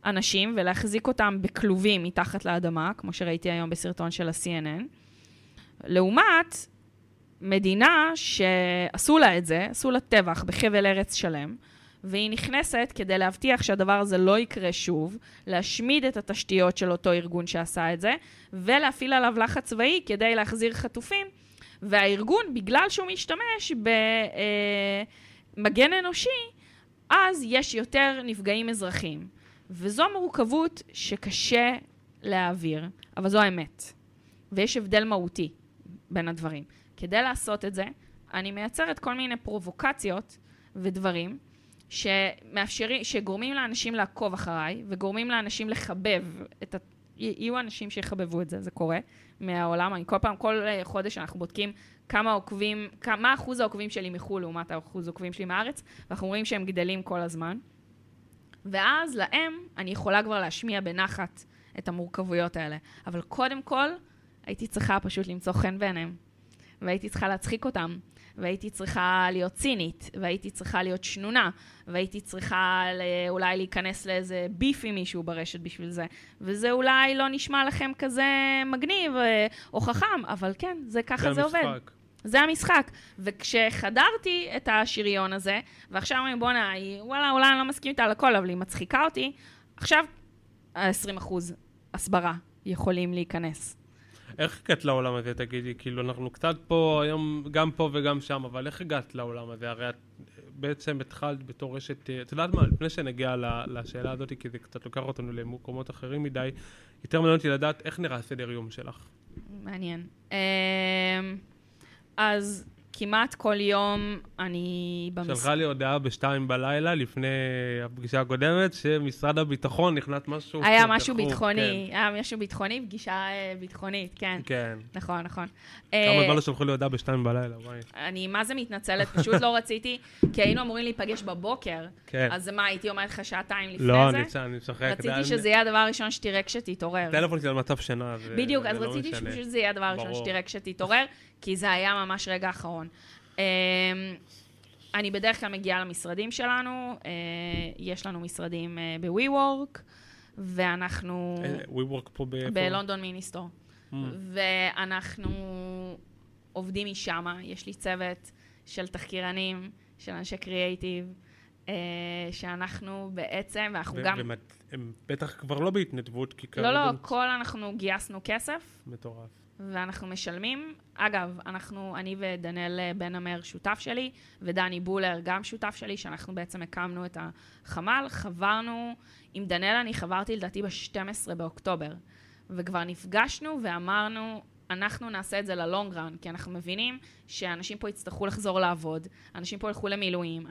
אנשים ולהחזיק אותם בכלובים מתחת לאדמה, כמו שראיתי היום בסרטון של ה-CNN. לעומת מדינה שעשו לה את זה, עשו לה טבח בחבל ארץ שלם, והיא נכנסת כדי להבטיח שהדבר הזה לא יקרה שוב, להשמיד את התשתיות של אותו ארגון שעשה את זה, ולהפעיל עליו לחץ צבאי כדי להחזיר חטופים. והארגון, בגלל שהוא משתמש במגן אה, אנושי, אז יש יותר נפגעים אזרחיים. וזו מורכבות שקשה להעביר, אבל זו האמת. ויש הבדל מהותי בין הדברים. כדי לעשות את זה, אני מייצרת כל מיני פרובוקציות ודברים שמאפשרים, שגורמים לאנשים לעקוב אחריי, וגורמים לאנשים לחבב את ה... יהיו אנשים שיחבבו את זה, זה קורה מהעולם. אני כל פעם, כל חודש אנחנו בודקים כמה עוקבים, מה אחוז העוקבים שלי מחו"ל לעומת האחוז העוקבים שלי מהארץ, ואנחנו רואים שהם גדלים כל הזמן. ואז להם אני יכולה כבר להשמיע בנחת את המורכבויות האלה. אבל קודם כל, הייתי צריכה פשוט למצוא חן בעיניהם, והייתי צריכה להצחיק אותם, והייתי צריכה להיות צינית, והייתי צריכה להיות שנונה, והייתי צריכה אולי להיכנס לאיזה ביף עם מישהו ברשת בשביל זה. וזה אולי לא נשמע לכם כזה מגניב אה, או חכם, אבל כן, זה ככה זה עובד. זה המשחק. וכשחדרתי את השריון הזה, ועכשיו אומרים, בואנה, וואלה, אולי אני לא מסכים איתה על הכל, אבל היא מצחיקה אותי, עכשיו 20 אחוז הסברה יכולים להיכנס. איך הגעת לעולם הזה, תגידי? כאילו, אנחנו קצת פה, היום, גם פה וגם שם, אבל איך הגעת לעולם הזה? הרי את בעצם התחלת בתור רשת, את יודעת מה, לפני שנגיע לשאלה הזאת, כי זה קצת לוקח אותנו למקומות אחרים מדי, יותר מעניין אותי לדעת איך נראה הסדר יום שלך. מעניין. אמ, אז כמעט כל יום אני במס... שלחה לי הודעה בשתיים בלילה, לפני הפגישה הקודמת, שמשרד הביטחון נכנס משהו... היה משהו דחוף, ביטחוני, כן. היה משהו ביטחוני, פגישה אה, ביטחונית, כן. כן. נכון, נכון. כמה אה, זמן לא שלחו לי הודעה בשתיים בלילה, וואי. אני מה זה מתנצלת, פשוט לא רציתי, כי היינו אמורים להיפגש בבוקר. כן. אז מה, הייתי אומרת לך שעתיים לפני לא, זה? לא, אני משחק. רציתי שזה יהיה הדבר הראשון שתראה כשתתעורר. טלפון שלי על מצב שינה. בדיוק, אז לא רציתי שזה יהיה הדבר הראשון שתראה כשתתעורר, כי זה היה ממש רגע אחרון. אמ, אני בדרך כלל מגיעה למשרדים שלנו, אה, יש לנו משרדים אה, ב-WeWork, ואנחנו... אה, WeWork פה באיפה? בלונדון מיניסטור. Mm. ואנחנו עובדים משם, יש לי צוות של תחקירנים, של אנשי קריאייטיב, שאנחנו בעצם, ואנחנו גם... הם בטח כבר לא בהתנדבות, כי כרגע... לא, לא, כל אנחנו גייסנו כסף. מטורף. ואנחנו משלמים. אגב, אנחנו, אני ודניאל בן המר שותף שלי, ודני בולר גם שותף שלי, שאנחנו בעצם הקמנו את החמ"ל. חברנו, עם דניאל אני חברתי לדעתי ב-12 באוקטובר, וכבר נפגשנו ואמרנו, אנחנו נעשה את זה ללונג רן, כי אנחנו מבינים שאנשים פה יצטרכו לחזור לעבוד, אנשים פה ילכו למילואים,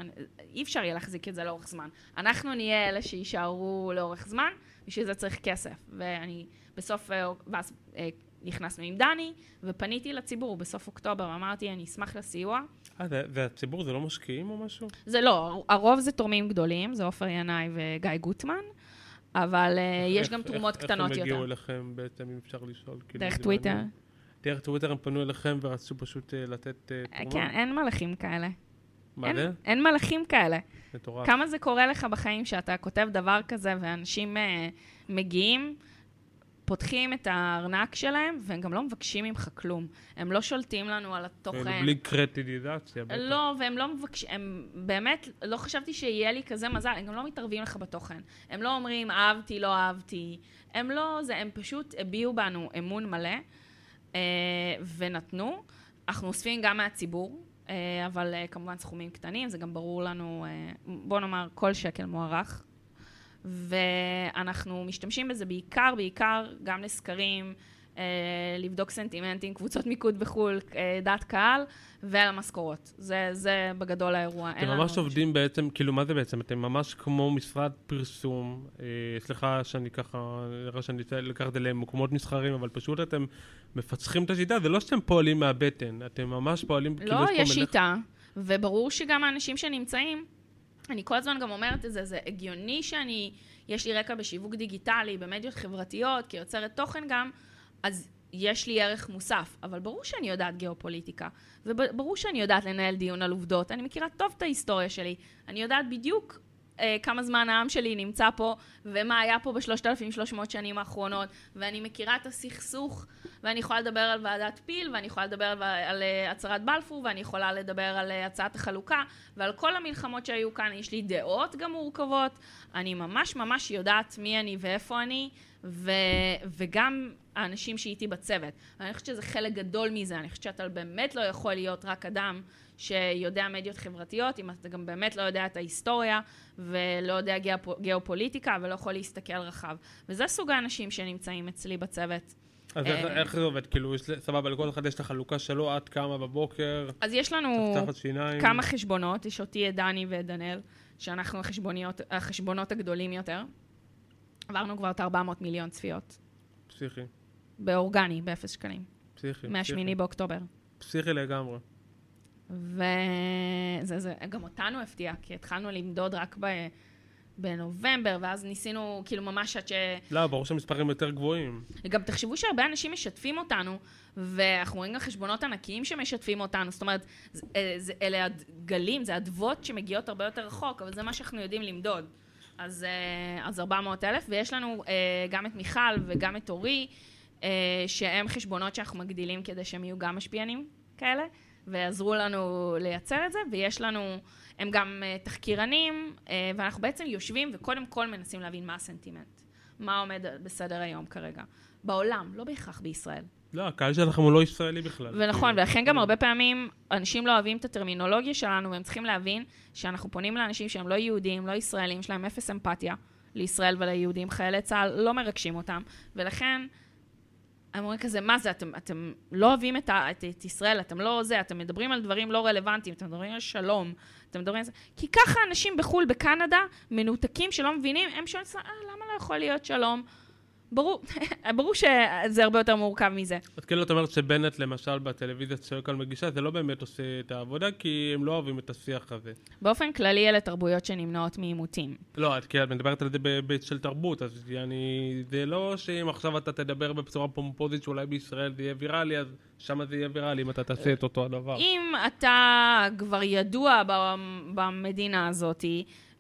אי אפשר יהיה להחזיק את זה לאורך זמן. אנחנו נהיה אלה שיישארו לאורך זמן, בשביל זה צריך כסף. ואני בסוף, אה, ואז אה, נכנסנו עם דני, ופניתי לציבור בסוף אוקטובר, אמרתי, אני אשמח לסיוע. אה, והציבור זה לא משקיעים או משהו? זה לא, הרוב זה תורמים גדולים, זה עופר ינאי וגיא גוטמן, אבל אה, איך, יש גם תרומות איך, קטנות יותר. איך הם הגיעו אליכם בעצם, אם אפשר לשאול? כאילו, דרך טוויטר. מעניין. דרך טוויטר הם פנו אליכם ורצו פשוט uh, לתת uh, תרומה? כן, אין מלאכים כאלה. מה זה? אין מלאכים כאלה. מטורף. כמה זה קורה לך בחיים שאתה כותב דבר כזה ואנשים מגיעים? פותחים את הארנק שלהם, והם גם לא מבקשים ממך כלום. הם לא שולטים לנו על התוכן. בלי קרדיטיזציה. בטח. לא, והם לא מבקשים, הם באמת, לא חשבתי שיהיה לי כזה מזל, הם גם לא מתערבים לך בתוכן. הם לא אומרים, אהבתי, לא אהבתי. הם לא, זה, הם פשוט הביעו בנו אמון מלא, אה, ונתנו. אנחנו אוספים גם מהציבור, אה, אבל אה, כמובן סכומים קטנים, זה גם ברור לנו, אה, בוא נאמר, כל שקל מוערך. ואנחנו משתמשים בזה בעיקר, בעיקר גם לסקרים, אה, לבדוק סנטימנטים, קבוצות מיקוד בחו"ל, אה, דעת קהל, ולמשכורות. זה, זה בגדול האירוע. אתם ממש עובדים בעצם, כאילו, מה זה בעצם? אתם ממש כמו משרד פרסום, אה, סליחה שאני ככה, נראה שאני לקח את זה למקומות מסחרים, אבל פשוט אתם מפצחים את השיטה, זה לא שאתם פועלים מהבטן, אתם ממש פועלים, לא, כאילו, יש פה מלאכת... לא, יש שיטה, וברור שגם האנשים שנמצאים, אני כל הזמן גם אומרת את זה, זה הגיוני שאני, יש לי רקע בשיווק דיגיטלי, במדיות חברתיות, כיוצרת תוכן גם, אז יש לי ערך מוסף, אבל ברור שאני יודעת גיאופוליטיקה, וברור שאני יודעת לנהל דיון על עובדות, אני מכירה טוב את ההיסטוריה שלי, אני יודעת בדיוק אה, כמה זמן העם שלי נמצא פה, ומה היה פה ב-3,300 שנים האחרונות, ואני מכירה את הסכסוך, ואני יכולה לדבר על ועדת פיל, ואני יכולה לדבר על, על uh, הצהרת בלפור, ואני יכולה לדבר על uh, הצעת החלוקה, ועל כל המלחמות שהיו כאן, יש לי דעות גם מורכבות, אני ממש ממש יודעת מי אני ואיפה אני, ו, וגם האנשים שאיתי בצוות. ואני חושבת שזה חלק גדול מזה, אני חושבת שאתה באמת לא יכול להיות רק אדם שיודע מדיות חברתיות, אם אתה גם באמת לא יודע את ההיסטוריה, ולא יודע גיאופוליטיקה, ולא יכול להסתכל רחב. וזה סוג האנשים שנמצאים אצלי בצוות. אז איך, אה, איך זה עובד? כאילו, יש, סבבה, לכל אחד יש את החלוקה שלו, את קמה בבוקר, אז יש לנו כמה חשבונות, יש אותי, את דני ואת דנאל, שאנחנו החשבונות הגדולים יותר. עברנו כבר את 400 מיליון צפיות. פסיכי. באורגני, באפס שקלים. פסיכי. מהשמיני באוקטובר. פסיכי לגמרי. וזה זה, גם אותנו הפתיע, כי התחלנו למדוד רק בנובמבר, ואז ניסינו, כאילו, ממש עד ש... לא, ברור שהמספרים יותר גבוהים. גם תחשבו שהרבה אנשים משתפים אותנו, ואנחנו רואים גם חשבונות ענקיים שמשתפים אותנו, זאת אומרת, זה, אה, אלה הגלים, זה אדוות שמגיעות הרבה יותר רחוק, אבל זה מה שאנחנו יודעים למדוד. אז, אה, אז 400 אלף, ויש לנו אה, גם את מיכל וגם את אורי, שהם חשבונות שאנחנו מגדילים כדי שהם יהיו גם משפיענים כאלה, ויעזרו לנו לייצר את זה, ויש לנו... הם גם uh, תחקירנים, uh, ואנחנו בעצם יושבים וקודם כל מנסים להבין מה הסנטימנט, מה עומד בסדר היום כרגע. בעולם, לא בהכרח בישראל. לא, הקהל שלכם הוא לא ישראלי בכלל. ונכון, ולכן גם הרבה פעמים אנשים לא אוהבים את הטרמינולוגיה שלנו, והם צריכים להבין שאנחנו פונים לאנשים שהם לא יהודים, לא ישראלים, יש להם אפס אמפתיה לישראל וליהודים. חיילי צה"ל לא מרגשים אותם, ולכן... הם אומרים כזה, מה זה, אתם, אתם לא אוהבים את, ה, את, את ישראל, אתם לא זה, אתם מדברים על דברים לא רלוונטיים, אתם מדברים על שלום, אתם מדברים על זה. כי ככה אנשים בחו"ל, בקנדה, מנותקים שלא מבינים, הם שואלים, אה, למה לא יכול להיות שלום? ברור, ברור שזה הרבה יותר מורכב מזה. אז כאילו את אומרת שבנט למשל בטלוויזיה על מגישה, זה לא באמת עושה את העבודה, כי הם לא אוהבים את השיח הזה. באופן כללי אלה תרבויות שנמנעות מעימותים. לא, את את מדברת על זה בהיבט של תרבות, אז אני... זה לא שאם עכשיו אתה תדבר בצורה פומפוזית שאולי בישראל זה יהיה ויראלי, אז שם זה יהיה ויראלי אם אתה תעשה את אותו הדבר. אם אתה כבר ידוע במדינה הזאת,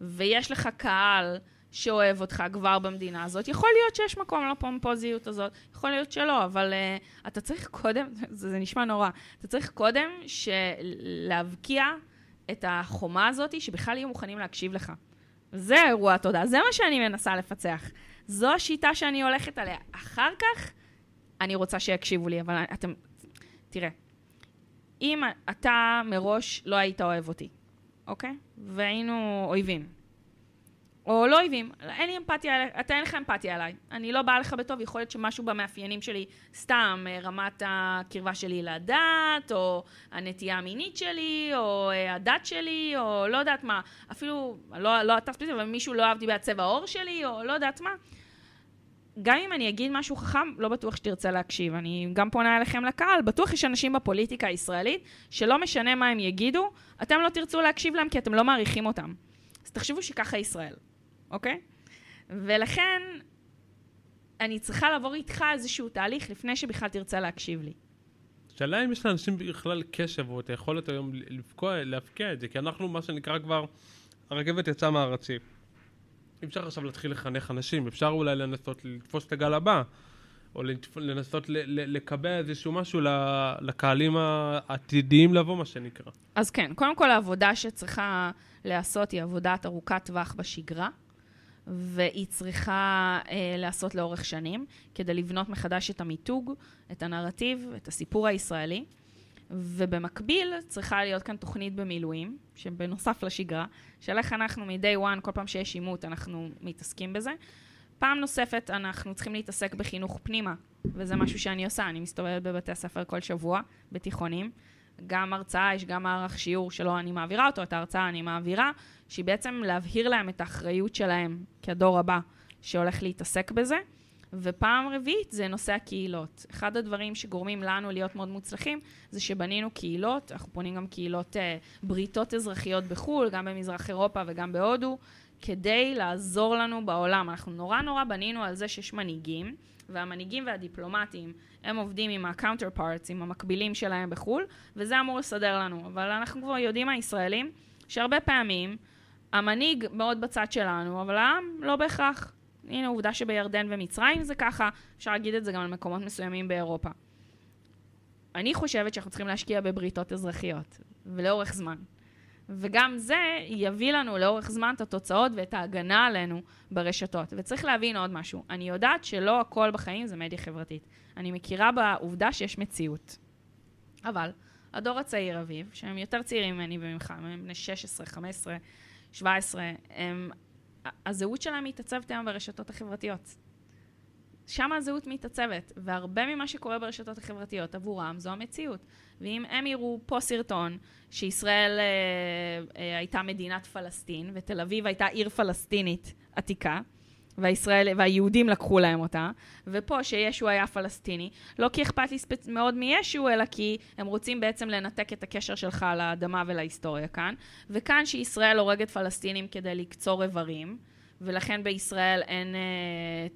ויש לך קהל... שאוהב אותך כבר במדינה הזאת. יכול להיות שיש מקום לפומפוזיות הזאת, יכול להיות שלא, אבל uh, אתה צריך קודם, זה, זה נשמע נורא, אתה צריך קודם להבקיע את החומה הזאת, שבכלל יהיו מוכנים להקשיב לך. זה אירוע התודעה, זה מה שאני מנסה לפצח. זו השיטה שאני הולכת עליה. אחר כך, אני רוצה שיקשיבו לי, אבל אתם... תראה, אם אתה מראש לא היית אוהב אותי, אוקיי? והיינו אויבים, או לא אויבים, אין לי אמפתיה אתה אין לך אמפתיה אליי. אני לא באה לך בטוב, יכול להיות שמשהו במאפיינים שלי, סתם אה, רמת הקרבה שלי לדת, או הנטייה המינית שלי, או אה, הדת שלי, או לא יודעת מה. אפילו, לא, לא אתה ספציפית, אבל מישהו לא אהבתי בצבע העור שלי, או לא יודעת מה. גם אם אני אגיד משהו חכם, לא בטוח שתרצה להקשיב. אני גם פונה אליכם לקהל, בטוח יש אנשים בפוליטיקה הישראלית, שלא משנה מה הם יגידו, אתם לא תרצו להקשיב להם כי אתם לא מעריכים אותם. אז תחשבו שככה ישראל. אוקיי? ולכן, אני צריכה לעבור איתך איזשהו תהליך לפני שבכלל תרצה להקשיב לי. שאלה אם יש לאנשים בכלל קשב או את היכולת היום לפקוע, להפקיע את זה, כי אנחנו, מה שנקרא כבר, הרכבת יצאה מהרציף. אי אפשר עכשיו להתחיל לחנך אנשים, אפשר אולי לנסות לתפוס את הגל הבא, או לנסות לקבע איזשהו משהו לקהלים העתידיים לבוא, מה שנקרא. אז כן, קודם כל העבודה שצריכה להיעשות היא עבודת ארוכת טווח בשגרה. והיא צריכה אה, לעשות לאורך שנים, כדי לבנות מחדש את המיתוג, את הנרטיב, את הסיפור הישראלי. ובמקביל צריכה להיות כאן תוכנית במילואים, שבנוסף לשגרה, של איך אנחנו מ-day one, כל פעם שיש עימות, אנחנו מתעסקים בזה. פעם נוספת, אנחנו צריכים להתעסק בחינוך פנימה, וזה משהו שאני עושה, אני מסתובבת בבתי הספר כל שבוע, בתיכונים. גם הרצאה, יש גם מערך שיעור שלא אני מעבירה אותו, את ההרצאה אני מעבירה, שהיא בעצם להבהיר להם את האחריות שלהם כדור הבא שהולך להתעסק בזה. ופעם רביעית זה נושא הקהילות. אחד הדברים שגורמים לנו להיות מאוד מוצלחים זה שבנינו קהילות, אנחנו פונים גם קהילות אה, בריתות אזרחיות בחו"ל, גם במזרח אירופה וגם בהודו, כדי לעזור לנו בעולם. אנחנו נורא נורא בנינו על זה שיש מנהיגים, והמנהיגים והדיפלומטים הם עובדים עם ה-counterparts, עם המקבילים שלהם בחו"ל, וזה אמור לסדר לנו. אבל אנחנו כבר יודעים הישראלים שהרבה פעמים המנהיג מאוד בצד שלנו, אבל העם לא בהכרח. הנה עובדה שבירדן ומצרים זה ככה, אפשר להגיד את זה גם על מקומות מסוימים באירופה. אני חושבת שאנחנו צריכים להשקיע בבריתות אזרחיות, ולאורך זמן. וגם זה יביא לנו לאורך זמן את התוצאות ואת ההגנה עלינו ברשתות. וצריך להבין עוד משהו, אני יודעת שלא הכל בחיים זה מדיה חברתית. אני מכירה בעובדה שיש מציאות. אבל הדור הצעיר, אביב, שהם יותר צעירים ממני וממך, הם בני 16, 15, 17, הם, הזהות שלהם מתעצבת היום ברשתות החברתיות. שם הזהות מתעצבת, והרבה ממה שקורה ברשתות החברתיות עבורם זו המציאות. ואם הם יראו פה סרטון שישראל אה, אה, הייתה מדינת פלסטין, ותל אביב הייתה עיר פלסטינית עתיקה, והישראל, והיהודים לקחו להם אותה, ופה שישו היה פלסטיני, לא כי אכפת לי ספצ... מאוד מישו, אלא כי הם רוצים בעצם לנתק את הקשר שלך לאדמה ולהיסטוריה כאן, וכאן שישראל הורגת פלסטינים כדי לקצור איברים, ולכן בישראל אין אה,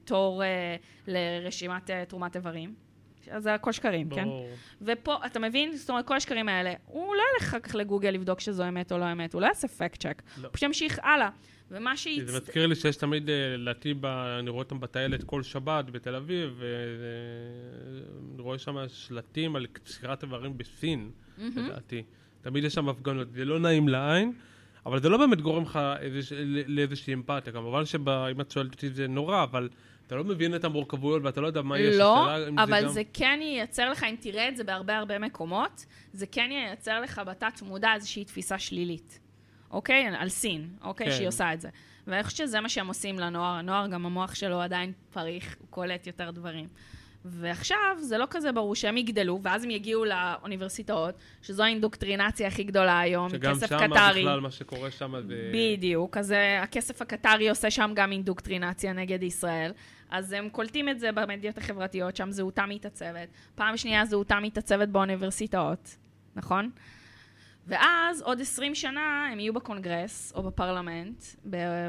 תור אה, לרשימת אה, תרומת איברים. אז זה הכל שקרים, כן? ברור. ופה, אתה מבין? זאת אומרת, כל השקרים האלה, הוא לא ילך אחר כך לגוגל לבדוק שזו אמת או לא אמת, הוא לא יעשה פקט צ'ק. לא. הוא פשוט ימשיך הלאה. ומה שהצ... זה מזכיר לי שיש תמיד, אה, לדעתי, אני רואה אותם בטיילת כל שבת בתל אביב, ואני רואה שם שלטים על קצירת איברים בסין, לדעתי. תמיד יש שם הפגנות, זה לא נעים לעין, אבל זה לא באמת גורם לך איזוש- לאיזושהי אמפתיה. כמובן שאם את שואלת אותי זה נורא, אבל אתה לא מבין את המורכבויות ואתה לא יודע מה יש. לא, אבל גם- זה כן ייצר לך, אם תראה את זה בהרבה הרבה מקומות, זה כן ייצר לך בתת מודע איזושהי תפיסה שלילית. אוקיי? על סין, אוקיי? כן. שהיא עושה את זה. ואני חושבת שזה מה שהם עושים לנוער. הנוער, גם המוח שלו עדיין פריך, הוא קולט יותר דברים. ועכשיו זה לא כזה ברור שהם יגדלו, ואז הם יגיעו לאוניברסיטאות, שזו האינדוקטרינציה הכי גדולה היום, שגם כסף שם קטרי. בכלל מה שקורה שם זה... בדיוק, אז אה, הכסף הקטרי עושה שם גם אינדוקטרינציה נגד ישראל. אז הם קולטים את זה במדיות החברתיות, שם זהותם מתעצבת. פעם שנייה זהותם מתעצבת באוניברסיטאות, נכון? ואז עוד 20 שנה הם יהיו בקונגרס או בפרלמנט,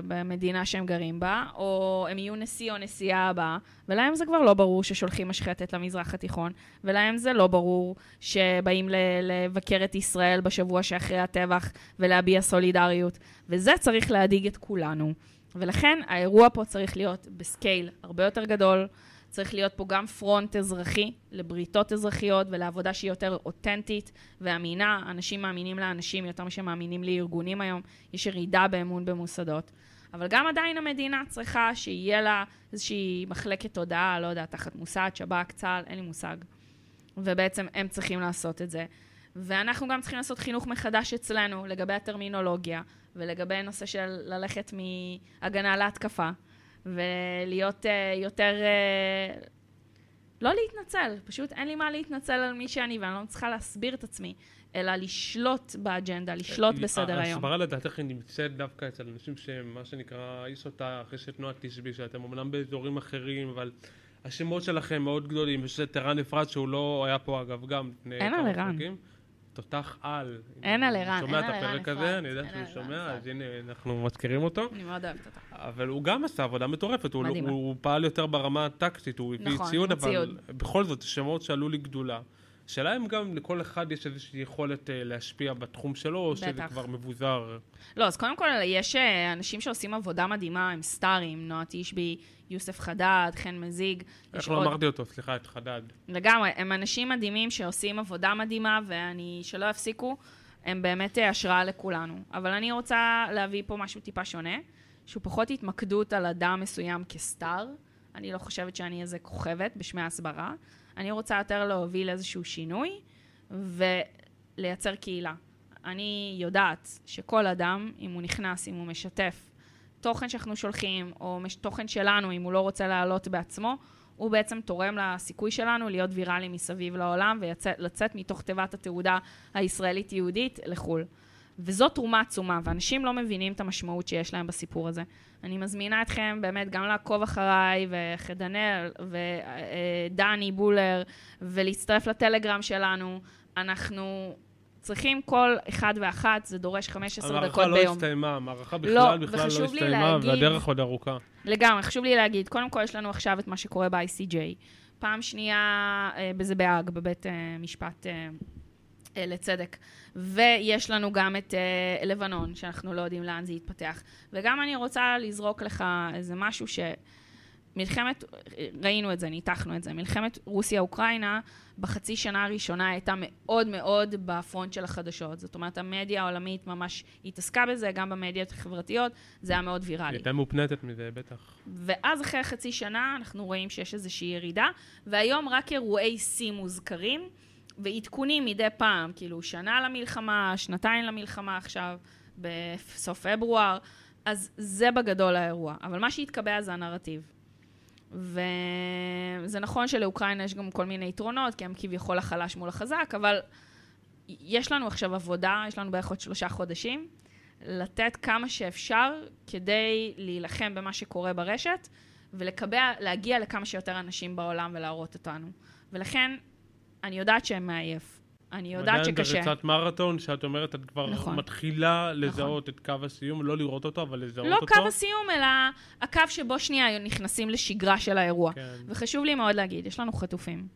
במדינה שהם גרים בה, או הם יהיו נשיא או נשיאה הבאה, ולהם זה כבר לא ברור ששולחים משחתת למזרח התיכון, ולהם זה לא ברור שבאים לבקר את ישראל בשבוע שאחרי הטבח ולהביע סולידריות, וזה צריך להדאיג את כולנו. ולכן האירוע פה צריך להיות ב scale הרבה יותר גדול, צריך להיות פה גם front אזרחי לבריתות אזרחיות ולעבודה שהיא יותר אותנטית ואמינה. אנשים מאמינים לאנשים יותר משהם מאמינים לארגונים היום. יש ירידה באמון במוסדות. אבל גם עדיין המדינה צריכה שיהיה לה איזושהי מחלקת תודעה, לא יודע, תחת מוסד, שב"כ, צה"ל, אין לי מושג. ובעצם הם צריכים לעשות את זה. ואנחנו גם צריכים לעשות חינוך מחדש אצלנו לגבי הטרמינולוגיה ולגבי נושא של ללכת מהגנה להתקפה ולהיות uh, יותר... Uh, לא להתנצל, פשוט אין לי מה להתנצל על מי שאני ואני לא צריכה להסביר את עצמי, אלא לשלוט באג'נדה, לשלוט בסדר היום. ההסברה לדעתך היא נמצאת דווקא אצל אנשים שהם מה שנקרא איש אותה אחרי שתנועת תשבי, שאתם אמנם באזורים אחרים, אבל השמות שלכם מאוד גדולים, יש את ערן אפרת שהוא לא היה פה אגב גם לפני אין על ערן. תותח על. אין על ערן, שומע אין את על ערן הפרק אפרת, הזה, אני יודע שהוא שומע. אז הנה אנחנו מזכירים אותו. אני מאוד אוהבת אותה. אבל הוא גם עשה עבודה מטורפת, הוא, לא- פעל יותר ברמה הטקטית, הוא הביא נכון, ציוד, אבל. בכל זאת, שמות שעלו לי גדולה. השאלה אם גם לכל אחד יש איזושהי יכולת אה, להשפיע בתחום שלו, או שזה בטח. כבר מבוזר. לא, אז קודם כל, יש אה, אנשים שעושים עבודה מדהימה, הם סטארים, נועה תשבי, יוסף חדד, חן מזיג. איך לא עוד- אמרתי אותו? סליחה, את חדד. לגמרי, הם אנשים מדהימים שעושים עבודה מדהימה, ואני, שלא יפסיקו, הם באמת אה, השראה לכולנו. אבל אני רוצה להביא פה משהו טיפה שונה, שהוא פחות התמקדות על אדם מסוים כסטאר. אני לא חושבת שאני איזה כוכבת בשמי ההסברה. אני רוצה יותר להוביל איזשהו שינוי ולייצר קהילה. אני יודעת שכל אדם, אם הוא נכנס, אם הוא משתף תוכן שאנחנו שולחים, או מש- תוכן שלנו, אם הוא לא רוצה לעלות בעצמו, הוא בעצם תורם לסיכוי שלנו להיות ויראלי מסביב לעולם ולצאת מתוך תיבת התעודה הישראלית-יהודית לחו"ל. וזו תרומה עצומה, ואנשים לא מבינים את המשמעות שיש להם בסיפור הזה. אני מזמינה אתכם באמת גם לעקוב אחריי, ואחרי דנאל, ודני בולר, ולהצטרף לטלגרם שלנו. אנחנו צריכים כל אחד ואחת, זה דורש 15 דקות המערכה לא ביום. הסתיימה, המערכה לא, בכלל בכלל לא וחשוב לי הסתיימה, להגיד- והדרך עוד ארוכה. לגמרי, חשוב לי להגיד, קודם כל יש לנו עכשיו את מה שקורה ב-ICJ. פעם שנייה, אה, בזה בהאג, בבית אה, משפט אה, אה, לצדק. ויש לנו גם את אה, לבנון, שאנחנו לא יודעים לאן זה יתפתח. וגם אני רוצה לזרוק לך איזה משהו ש... מלחמת, ראינו את זה, ניתחנו את זה, מלחמת רוסיה-אוקראינה בחצי שנה הראשונה הייתה מאוד מאוד בפרונט של החדשות. זאת אומרת, המדיה העולמית ממש התעסקה בזה, גם במדיות החברתיות, זה היה מאוד היא ויראלי. הייתה מופנטת מזה, בטח. ואז אחרי חצי שנה אנחנו רואים שיש איזושהי ירידה, והיום רק אירועי שיא מוזכרים, ועדכונים מדי פעם, כאילו שנה למלחמה, שנתיים למלחמה עכשיו, בסוף פברואר, אז זה בגדול האירוע. אבל מה שהתקבע זה הנרטיב. וזה נכון שלאוקראינה יש גם כל מיני יתרונות, כי הם כביכול החלש מול החזק, אבל יש לנו עכשיו עבודה, יש לנו בערך עוד שלושה חודשים, לתת כמה שאפשר כדי להילחם במה שקורה ברשת, ולהגיע לכמה שיותר אנשים בעולם ולהראות אותנו. ולכן, אני יודעת שהם מעייף. אני יודעת שקשה. עדיין בריצת מרתון, שאת אומרת, את כבר נכון. מתחילה לזהות את קו הסיום, לא לראות אותו, אבל לזהות לא אותו. קו הסיום, אלא הקו שבו שנייה נכנסים לשגרה של האירוע. כן. וחשוב לי מאוד להגיד, יש לנו חטופים.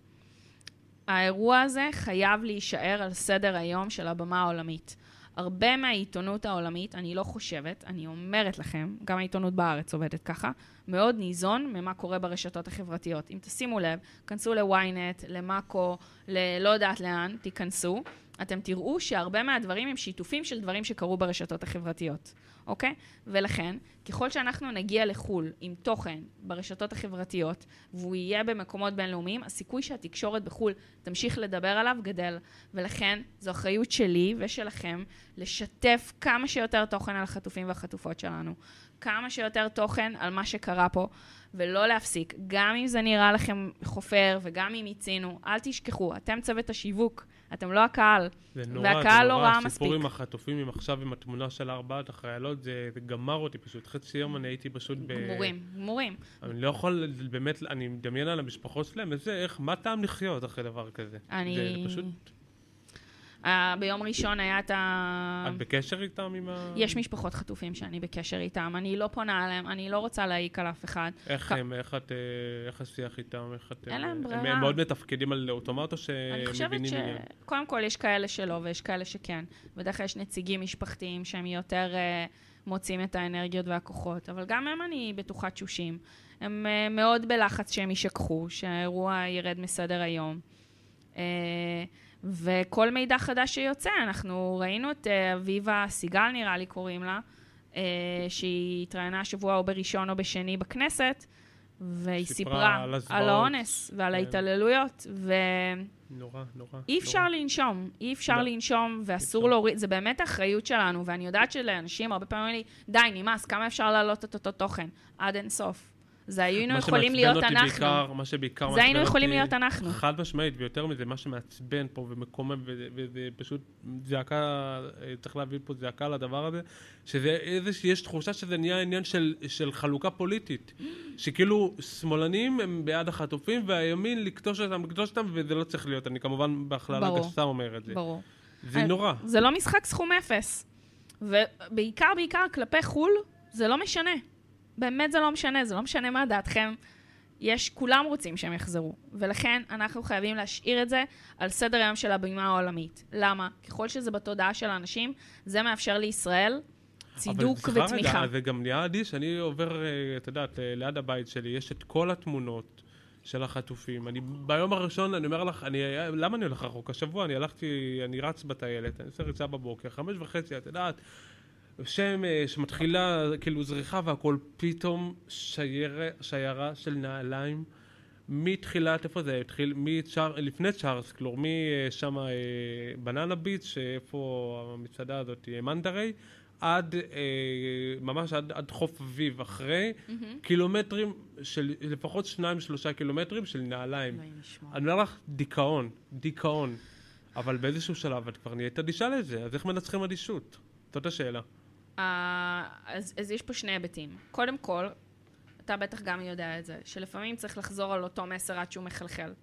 האירוע הזה חייב להישאר על סדר היום של הבמה העולמית. הרבה מהעיתונות העולמית, אני לא חושבת, אני אומרת לכם, גם העיתונות בארץ עובדת ככה, מאוד ניזון ממה קורה ברשתות החברתיות. אם תשימו לב, כנסו ל-ynet, למאקו, ללא יודעת לאן, תיכנסו, אתם תראו שהרבה מהדברים הם שיתופים של דברים שקרו ברשתות החברתיות, אוקיי? ולכן, ככל שאנחנו נגיע לחו"ל עם תוכן ברשתות החברתיות, והוא יהיה במקומות בינלאומיים, הסיכוי שהתקשורת בחו"ל תמשיך לדבר עליו גדל. ולכן, זו אחריות שלי ושלכם לשתף כמה שיותר תוכן על החטופים והחטופות שלנו. כמה שיותר תוכן על מה שקרה פה, ולא להפסיק. גם אם זה נראה לכם חופר, וגם אם מיצינו, אל תשכחו, אתם צוות השיווק, אתם לא הקהל. זה נורא, והקהל זה לא נורא. ראה הסיפור מספיק. עם החטופים, עם עכשיו עם התמונה של ארבעת החיילות, זה, זה גמר אותי פשוט. חצי יום אני הייתי פשוט ב... גמורים, גמורים. אני לא יכול, באמת, אני מדמיין על המשפחות שלהם, איזה, איך, מה טעם לחיות אחרי דבר כזה? אני... זה פשוט, ביום ראשון היה את ה... את בקשר איתם עם ה... יש משפחות חטופים שאני בקשר איתם, אני לא פונה אליהם, אני לא רוצה להעיק על אף אחד. איך הם, איך את, אה, איך השיח איתם, איך את... אין אה, להם הם- ברירה. הם מאוד מתפקדים על אוטומט, או אני חושבת שמבינים עניין? שקודם כל יש כאלה שלא ויש כאלה שכן. בדרך כלל יש נציגים משפחתיים שהם יותר מוצאים את האנרגיות והכוחות, אבל גם הם אני בטוחה תשושים. הם מאוד בלחץ שהם יישכחו, שהאירוע ירד מסדר היום. Uh, וכל מידע חדש שיוצא, אנחנו ראינו את uh, אביבה סיגל, נראה לי קוראים לה, uh, שהיא התראיינה השבוע או בראשון או בשני בכנסת, והיא סיפרה על על. האונס ועל כן. ההתעללויות, ו... נורא, נורא. אי אפשר נורא. לנשום, אי אפשר לא. לנשום, ואסור אפשר. להוריד, זה באמת האחריות שלנו, ואני יודעת שלאנשים הרבה פעמים אומרים לי, די, נמאס, כמה אפשר להעלות את אותו תוכן? עד אין סוף. זה היינו יכולים להיות אותי אנחנו. בעיקר, מה שבעיקר זה היינו מעצבן יכולים אותי, להיות אנחנו. חד משמעית, ויותר מזה, מה שמעצבן פה ומקומם, וזה- פשוט זעקה, אה, צריך להביא פה זעקה לדבר הזה, שזה איזושהי, יש תחושה שזה נהיה עניין של, של חלוקה פוליטית. שכאילו, שמאלנים הם בעד החטופים, והימין לקטוש אותם, לקטוש אותם, וזה לא צריך להיות. אני כמובן בהכללה. גסה אומר את זה. ברור. זה נורא. זה לא משחק סכום אפס. ובעיקר, בעיקר כלפי חו"ל, זה לא משנה. באמת זה לא משנה, זה לא משנה מה דעתכם. יש, כולם רוצים שהם יחזרו. ולכן אנחנו חייבים להשאיר את זה על סדר היום של הבימה העולמית. למה? ככל שזה בתודעה של האנשים, זה מאפשר לישראל צידוק אבל ותמיכה. רגע, זה גם נהיה אדיש, אני עובר, אה, את יודעת, אה, ליד הבית שלי, יש את כל התמונות של החטופים. אני, ביום הראשון, אני אומר לך, אני, למה אני הולך רחוק? השבוע אני הלכתי, אני רץ בטיילת, אני עושה ריצה בבוקר, חמש וחצי, את יודעת, שמש, מתחילה כאילו זריחה והכל, פתאום שיירה, שיירה של נעליים. מתחילת, איפה זה התחיל? מצ'אר, לפני צ'ארלס, כלומר, משם בננה ביץ', איפה המצעדה הזאת, אה, מנדריי, עד, אה, ממש עד, עד חוף אביב, אחרי מהמם. קילומטרים של, לפחות שניים, שלושה קילומטרים של נעליים. אני אומר לך, דיכאון, דיכאון. אבל באיזשהו שלב את כבר נהיית אדישה לזה, אז איך מנצחים אדישות? זאת השאלה. אה, אז, אז יש פה שני היבטים. קודם כל, אתה בטח גם יודע את זה, שלפעמים צריך לחזור על אותו מסר עד שהוא מחלחל,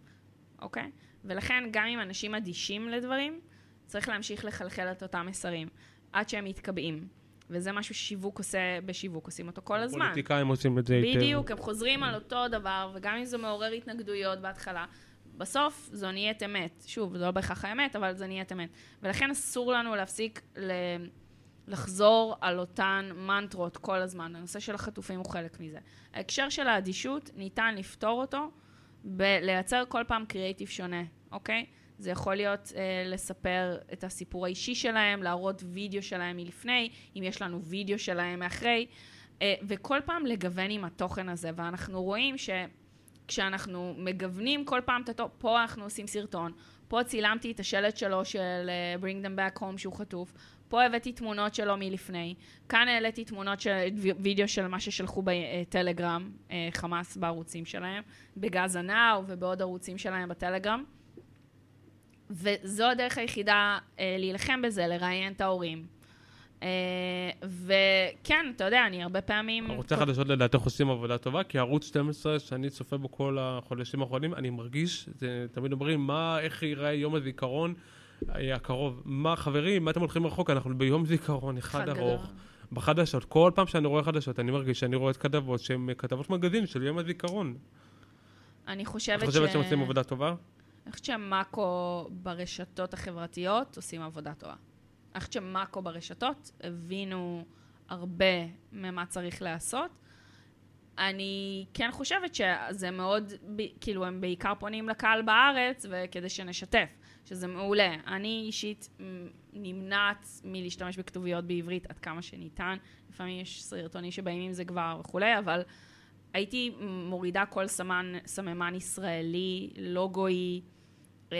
אוקיי? ולכן גם אם אנשים אדישים לדברים, צריך להמשיך לחלחל את אותם מסרים, עד שהם מתקבעים. וזה משהו ששיווק עושה בשיווק, עושים אותו כל הזמן. פוליטיקאים עושים את זה היטב. בדיוק, הם חוזרים על אותו דבר, וגם אם זה מעורר התנגדויות בהתחלה, בסוף זו נהיית אמת. שוב, זו לא בהכרח האמת, אבל זו נהיית אמת. ולכן אסור לנו להפסיק ל... לחזור על אותן מנטרות כל הזמן. הנושא של החטופים הוא חלק מזה. ההקשר של האדישות, ניתן לפתור אותו בלייצר כל פעם קריאייטיב שונה, אוקיי? זה יכול להיות אה, לספר את הסיפור האישי שלהם, להראות וידאו שלהם מלפני, אם יש לנו וידאו שלהם מאחרי, אה, וכל פעם לגוון עם התוכן הזה. ואנחנו רואים שכשאנחנו מגוונים כל פעם את התוכן, פה אנחנו עושים סרטון, פה צילמתי את השלט שלו של אה, Bring them back home שהוא חטוף, פה הבאתי תמונות שלו מלפני, כאן העליתי תמונות של וידאו של מה ששלחו בטלגרם, אה, חמאס בערוצים שלהם, בגז הנאו ובעוד ערוצים שלהם בטלגרם. וזו הדרך היחידה אה, להילחם בזה, לראיין את ההורים. אה, וכן, אתה יודע, אני הרבה פעמים... ערוצי חדשות לדעתך עושים עבודה טובה, כי ערוץ 12, שאני צופה בו כל החודשים האחרונים, אני מרגיש, זה, תמיד אומרים, מה, איך ייראה יום הזיכרון, הקרוב, מה, חברים, מה אתם הולכים רחוק? אנחנו ביום זיכרון אחד ארוך. בחדשות, כל פעם שאני רואה חדשות, אני מרגיש שאני רואה את כתבות שהן כתבות מגזין של יום הזיכרון. אני את חושבת ש... חושבת שהם עושים עבודה טובה? אני חושבת שמאקו ברשתות החברתיות עושים עבודה טובה. אני חושבת שמאקו ברשתות הבינו הרבה ממה צריך לעשות. אני כן חושבת שזה מאוד, כאילו, הם בעיקר פונים לקהל בארץ, וכדי שנשתף, שזה מעולה. אני אישית נמנעת מלהשתמש בכתוביות בעברית עד כמה שניתן. לפעמים יש סרטונים שבאים עם זה כבר וכולי, אבל הייתי מורידה כל סמן, סממן ישראלי, לוגוי, אה,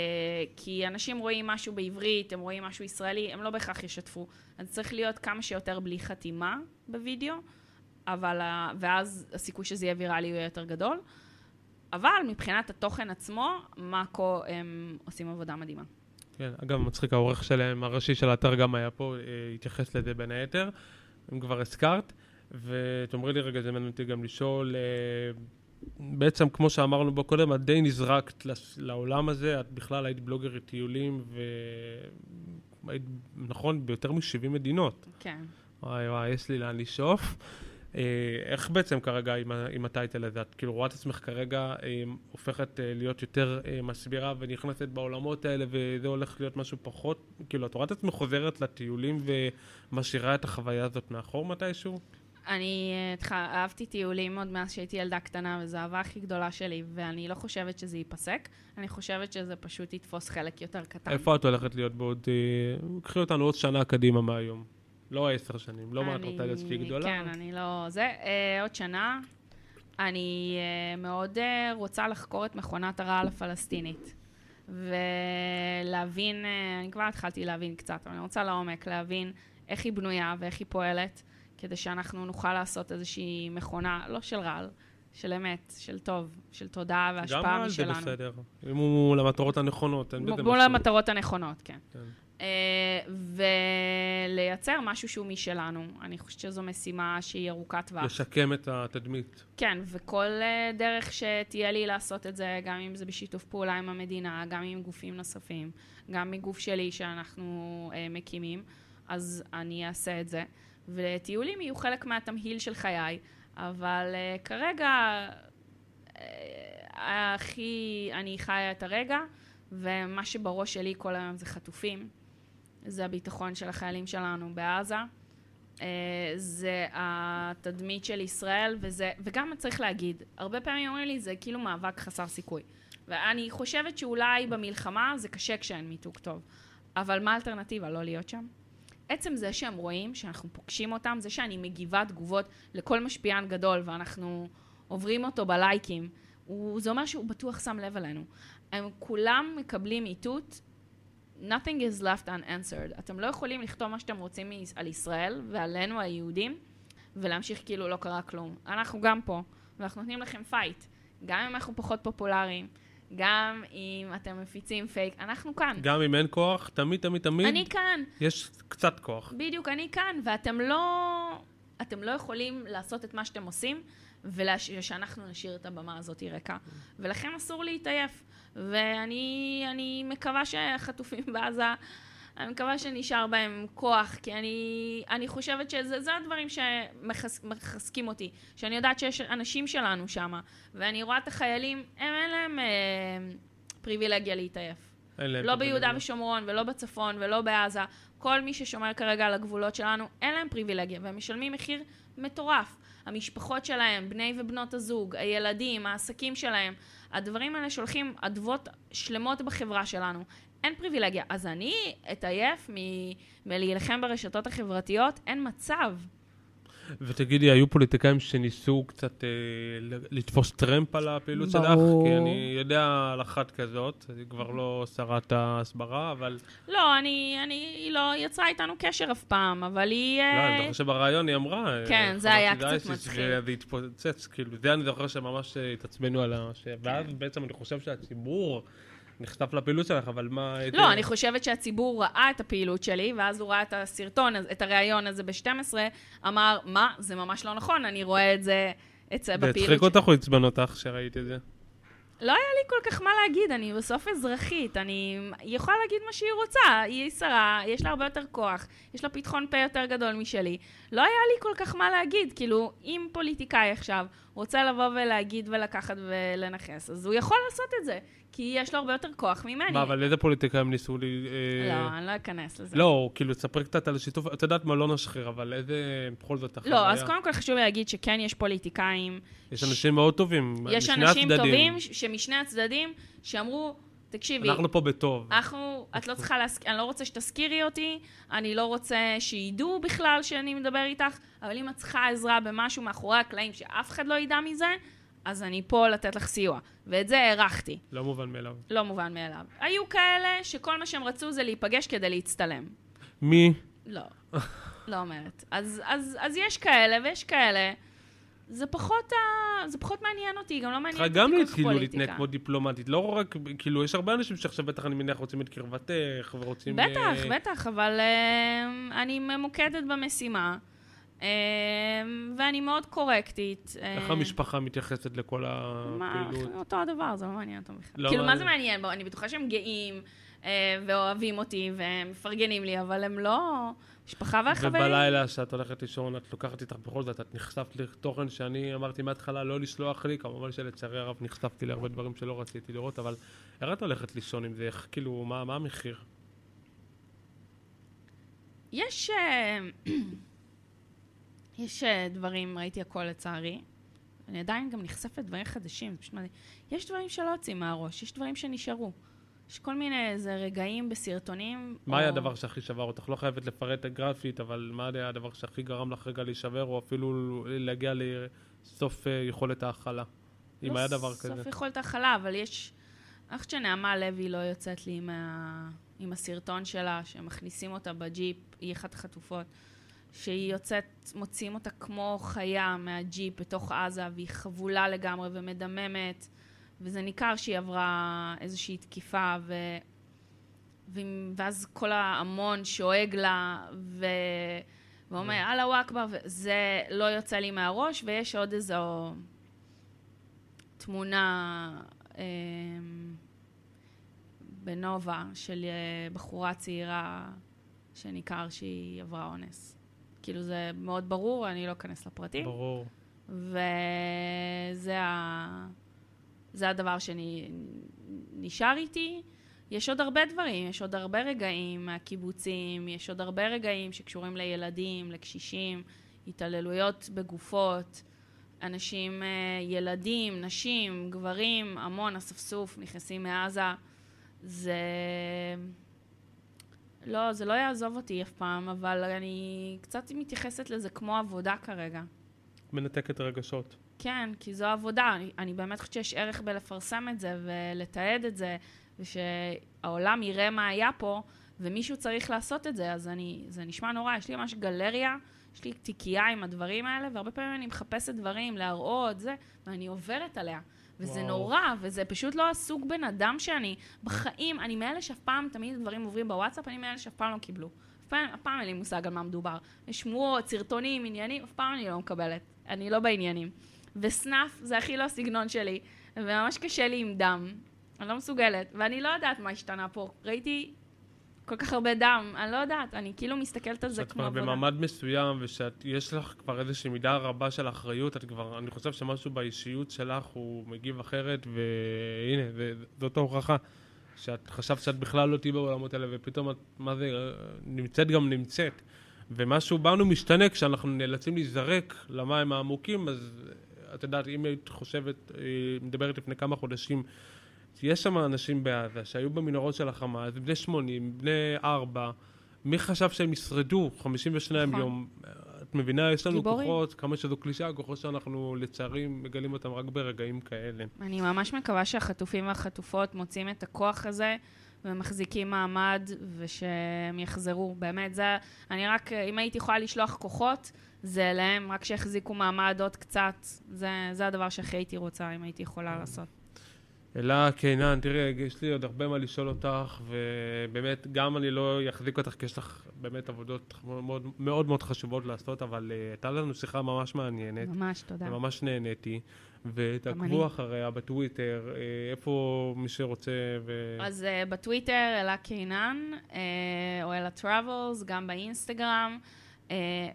כי אנשים רואים משהו בעברית, הם רואים משהו ישראלי, הם לא בהכרח ישתפו. אז צריך להיות כמה שיותר בלי חתימה בווידאו, אבל, ואז הסיכוי שזה יהיה ויראלי יהיה יותר גדול. אבל מבחינת התוכן עצמו, מאקו הם עושים עבודה מדהימה. כן, אגב, מצחיק, העורך שלהם, הראשי של האתר גם היה פה, אה, התייחס לזה בין היתר, אם כבר הזכרת, ותאמרי לי רגע, זה מעניין אותי גם לשאול, אה, בעצם, כמו שאמרנו בו קודם, את די נזרקת לעולם הזה, את בכלל היית בלוגרית טיולים, והיית, נכון, ביותר מ-70 מדינות. כן. וואי וואי, יש לי לאן לשאוף. אה, איך בעצם כרגע עם, עם הטייטל הזה? את כאילו רואה את עצמך כרגע אה, הופכת אה, להיות יותר מסבירה ונכנסת בעולמות האלה וזה הולך להיות משהו פחות, כאילו את רואה את עצמך חוזרת לטיולים ומשאירה את החוויה הזאת מאחור מתישהו? אני אה, אהבתי טיולים עוד מאז שהייתי ילדה קטנה, וזו האהבה הכי גדולה שלי, ואני לא חושבת שזה ייפסק, אני חושבת שזה פשוט יתפוס חלק יותר קטן. איפה את הולכת להיות בעוד, קחי אותנו עוד שנה קדימה מהיום. לא עשר שנים, לא מה את אני- רוצה להיות שהיא גדולה. כן, אני לא... זה, אה, עוד שנה. אני אה, מאוד אה, רוצה לחקור את מכונת הרעל הפלסטינית. ולהבין, אה, אני כבר התחלתי להבין קצת, אבל אני רוצה לעומק, להבין איך היא בנויה ואיך היא פועלת, כדי שאנחנו נוכל לעשות איזושהי מכונה, לא של רעל, של אמת, של טוב, של תודעה גם והשפעה רעל זה משלנו. בסדר. אם הוא למטרות הנכונות, אין בזה מול משהו. המטרות הנכונות, כן. כן. אה, ולייצר משהו שהוא משלנו. אני חושבת שזו משימה שהיא ארוכת טווח. לשקם את התדמית. כן, וכל אה, דרך שתהיה לי לעשות את זה, גם אם זה בשיתוף פעולה עם המדינה, גם עם גופים נוספים, גם מגוף שלי שאנחנו אה, מקימים, אז אני אעשה את זה. וטיולים יהיו חלק מהתמהיל של חיי, אבל אה, כרגע אה, הכי אני חיה את הרגע, ומה שבראש שלי כל היום זה חטופים. זה הביטחון של החיילים שלנו בעזה. אה, זה התדמית של ישראל, וזה, וגם צריך להגיד, הרבה פעמים אומרים לי, זה כאילו מאבק חסר סיכוי. ואני חושבת שאולי במלחמה זה קשה כשאין מיתוג טוב, אבל מה האלטרנטיבה? לא להיות שם? עצם זה שהם רואים, שאנחנו פוגשים אותם, זה שאני מגיבה תגובות לכל משפיען גדול, ואנחנו עוברים אותו בלייקים, הוא, זה אומר שהוא בטוח שם לב אלינו. הם כולם מקבלים איתות nothing is left unanswered. אתם לא יכולים לכתוב מה שאתם רוצים על ישראל ועלינו היהודים ולהמשיך כאילו לא קרה כלום. אנחנו גם פה, ואנחנו נותנים לכם fight. גם אם אנחנו פחות פופולריים, גם אם אתם מפיצים פייק, אנחנו כאן. גם אם אין כוח, תמיד, תמיד, תמיד, אני כאן, יש קצת כוח. בדיוק, אני כאן, ואתם לא... אתם לא יכולים לעשות את מה שאתם עושים, ושאנחנו נשאיר את הבמה הזאת ריקה. ולכן אסור להתעייף. ואני אני מקווה שהחטופים בעזה, אני מקווה שנשאר בהם כוח, כי אני, אני חושבת שזה זה הדברים שמחזקים אותי. שאני יודעת שיש אנשים שלנו שם, ואני רואה את החיילים, הם אין להם אה, פריבילגיה להתעייף. לא. ביהודה ושומרון, ולא בצפון, ולא בעזה. כל מי ששומר כרגע על הגבולות שלנו, אין להם פריבילגיה, והם משלמים מחיר מטורף. המשפחות שלהם, בני ובנות הזוג, הילדים, העסקים שלהם, הדברים האלה שולחים אדוות שלמות בחברה שלנו. אין פריבילגיה. אז אני אתעייף מ- מלהילחם ברשתות החברתיות? אין מצב. ותגידי, היו פוליטיקאים שניסו קצת אה, לתפוס טרמפ על הפעילות שלך? ברור. כי אני יודע על אחת כזאת, היא כבר לא שרת ההסברה, אבל... לא, אני, אני, היא לא יצרה איתנו קשר אף פעם, אבל היא... לא, אה, אני זוכר שבריאיון היא אמרה... אה, כן, זה היה קצת מצחיק. וזה התפוצץ, כאילו, זה אני זוכר שממש התעצבנו על ה... ש- ואז בעצם אני חושב שהציבור נחשף לפעילות שלך, אבל מה... הייתי- לא, אני חושבת שהציבור ראה את הפעילות שלי, ואז הוא ראה את הסרטון, את הריאיון הזה ב-12, אמר, מה, זה ממש לא נכון, אני רואה את זה, את זה זה בפעילות הצחיק אותך או עצבן אותך שראית את זה? לא היה לי כל כך מה להגיד, אני בסוף אזרחית, אני יכולה להגיד מה שהיא רוצה, היא שרה, יש לה הרבה יותר כוח, יש לה פתחון פה יותר גדול משלי. לא היה לי כל כך מה להגיד, כאילו, אם פוליטיקאי עכשיו רוצה לבוא ולהגיד ולקחת ולנכס, אז הוא יכול לעשות את זה, כי יש לו הרבה יותר כוח ממני. מה, אבל איזה פוליטיקאים ניסו לי... אה... לא, אני לא אכנס לזה. לא, כאילו, תספרי קצת על השיתוף, את יודעת מה, לא נשחרר, אבל איזה, בכל זאת, החוויה. לא, אז קודם כל חשוב להגיד שכן יש פוליטיקאים. יש אנשים. מאוד טובים, משני הצדדים. יש אנשים טובים שמשני הצדדים, שאמרו, תקשיבי. אנחנו פה בטוב. אנחנו, את לא צריכה להזכיר, אני לא רוצה שתזכירי אותי, אני לא רוצה שידעו בכלל שאני מדבר איתך, אבל אם את צריכה עזרה במשהו מאחורי הקלעים שאף אחד לא ידע מזה, אז אני פה לתת לך סיוע. ואת זה הערכתי. לא מובן מאליו. לא מובן מאליו. היו כאלה שכל מה שהם רצו זה להיפגש כדי להצטלם. מי? לא. לא אומרת. אז, אז, אז יש כאלה ויש כאלה. זה פחות, ה... זה פחות מעניין אותי, גם לא מעניין אותי כל פוליטיקה. גם כאילו להתנהג כמו דיפלומטית, לא רק, כאילו, יש הרבה אנשים שעכשיו בטח, אני מניח, רוצים את קרבתך ורוצים... בטח, uh... בטח, אבל uh, אני ממוקדת במשימה. אמ, ואני מאוד קורקטית. איך אה, המשפחה מתייחסת לכל הפעילות? מה, אותו הדבר, זה לא מעניין אותם בכלל. לא כאילו, מה זה מעניין? אני בטוחה שהם גאים אה, ואוהבים אותי ומפרגנים לי, אבל הם לא... משפחה והחברים. ובלילה שאת הולכת לישון, את לוקחת איתך בכל זאת, את נחשפת לתוכן שאני אמרתי מההתחלה לא לסלוח לי, כמובן שלצערי הרב נחשפתי להרבה דברים שלא רציתי לראות, אבל איך את הולכת לישון עם זה? איך, כאילו, מה, מה המחיר? יש... אה, יש אה, דברים, ראיתי הכל לצערי. אני עדיין גם נחשפת לדברים חדשים, זה פשוט מדהים. יש דברים שלא יוצאים מהראש, יש דברים שנשארו. יש כל מיני איזה רגעים בסרטונים. מה או... היה הדבר שהכי שבר אותך? לא חייבת לפרט גרפית, אבל מה היה הדבר שהכי גרם לך רגע להישבר, או אפילו להגיע לסוף אה, יכולת ההכלה? לא אם היה דבר כזה. סוף יכולת ההכלה, אבל יש... חושבת שנעמה לוי לא יוצאת לי עם, ה... עם הסרטון שלה, שמכניסים אותה בג'יפ, היא אחת החטופות. שהיא יוצאת, מוציאים אותה כמו חיה מהג'יפ בתוך עזה, והיא חבולה לגמרי ומדממת, וזה ניכר שהיא עברה איזושהי תקיפה, ו... ו... ואז כל ההמון שואג לה, ו... ואומר, כן. אללהו אכבר, וזה לא יוצא לי מהראש, ויש עוד איזו תמונה אה, בנובה של אה, בחורה צעירה שניכר שהיא עברה אונס. כאילו זה מאוד ברור, אני לא אכנס לפרטים. ברור. וזה ה... זה הדבר שנשאר איתי. יש עוד הרבה דברים, יש עוד הרבה רגעים מהקיבוצים, יש עוד הרבה רגעים שקשורים לילדים, לקשישים, התעללויות בגופות, אנשים, אה, ילדים, נשים, גברים, המון אספסוף נכנסים מעזה. זה... לא, זה לא יעזוב אותי אף פעם, אבל אני קצת מתייחסת לזה כמו עבודה כרגע. מנתקת רגשות. כן, כי זו עבודה. אני, אני באמת חושבת שיש ערך בלפרסם את זה ולתעד את זה, ושהעולם יראה מה היה פה, ומישהו צריך לעשות את זה, אז אני, זה נשמע נורא. יש לי ממש גלריה, יש לי תיקייה עם הדברים האלה, והרבה פעמים אני מחפשת דברים, להראות, זה, ואני עוברת עליה. וזה וואו. נורא, וזה פשוט לא הסוג בן אדם שאני. בחיים, אני מאלה שאף פעם, תמיד דברים עוברים בוואטסאפ, אני מאלה שאף פעם לא קיבלו. אף פעם, אף פעם אין לי מושג על מה מדובר. יש שמועות, סרטונים, עניינים, אף פעם אני לא מקבלת. אני לא בעניינים. וסנאפ זה הכי לא הסגנון שלי, וממש קשה לי עם דם. אני לא מסוגלת, ואני לא יודעת מה השתנה פה. ראיתי כל כך הרבה דם, אני לא יודעת, אני כאילו מסתכלת על זה כמו עבודה. שאת כבר במעמד מסוים, ושיש לך כבר איזושהי מידה רבה של אחריות, את כבר, אני חושב שמשהו באישיות שלך הוא מגיב אחרת, והנה, זאת ההוכחה. שאת חשבת שאת בכלל לא תהיי בעולמות האלה, ופתאום את, מה זה, נמצאת גם נמצאת. ומשהו בנו משתנה כשאנחנו נאלצים להיזרק למים העמוקים, אז את יודעת, אם היית חושבת, אה, מדברת לפני כמה חודשים, יש שם אנשים בעזה שהיו במנהרות של החמאס, בני 80, בני 4, מי חשב שהם ישרדו 52 נכון. יום? את מבינה, יש לנו גיבורים. כוחות, כמה שזו קלישה, כוחות שאנחנו לצערי מגלים אותם רק ברגעים כאלה. אני ממש מקווה שהחטופים והחטופות מוצאים את הכוח הזה ומחזיקים מעמד ושהם יחזרו. באמת, זה, אני רק, אם הייתי יכולה לשלוח כוחות, זה אליהם, רק שיחזיקו מעמד עוד קצת. זה, זה הדבר שהכי הייתי רוצה, אם הייתי יכולה לעשות. אלה קינן, תראי, יש לי עוד הרבה מה לשאול אותך, ובאמת, גם אני לא אחזיק אותך, כי יש לך באמת עבודות מאוד מאוד, מאוד חשובות לעשות, אבל uh, הייתה לנו שיחה ממש מעניינת. ממש, תודה. ממש נהניתי. ותעקבו אחריה בטוויטר, uh, איפה מי שרוצה ו... אז uh, בטוויטר, אלה קינן, או אלה טראבלס, גם באינסטגרם. אה,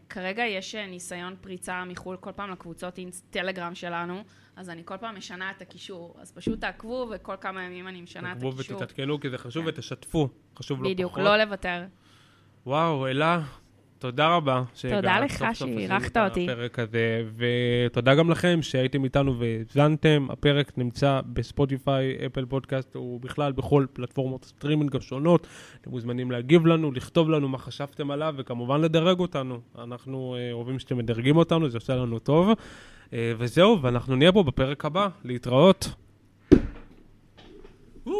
כרגע יש ניסיון פריצה מחו"ל כל פעם לקבוצות טלגרם שלנו. אז אני כל פעם משנה את הקישור. אז פשוט תעקבו, וכל כמה ימים אני משנה את הקישור. תעקבו ותתעדכנו, כי זה חשוב, כן. ותשתפו. חשוב לא בדיוק, פחות. בדיוק, לא לוותר. וואו, אלה, תודה רבה. תודה לך שאירחת אותי. הפרק הזה, ותודה גם לכם שהייתם איתנו והאזנתם. הפרק נמצא בספוטיפיי, אפל פודקאסט, ובכלל בכל פלטפורמות הסטרימינג השונות. אתם מוזמנים להגיב לנו, לכתוב לנו מה חשבתם עליו, וכמובן לדרג אותנו. אנחנו אה, אוהבים שאתם מדרגים אותנו, זה עושה לנו טוב. אה, וזהו, ואנחנו נהיה פה בפרק הבא. להתראות. Woo!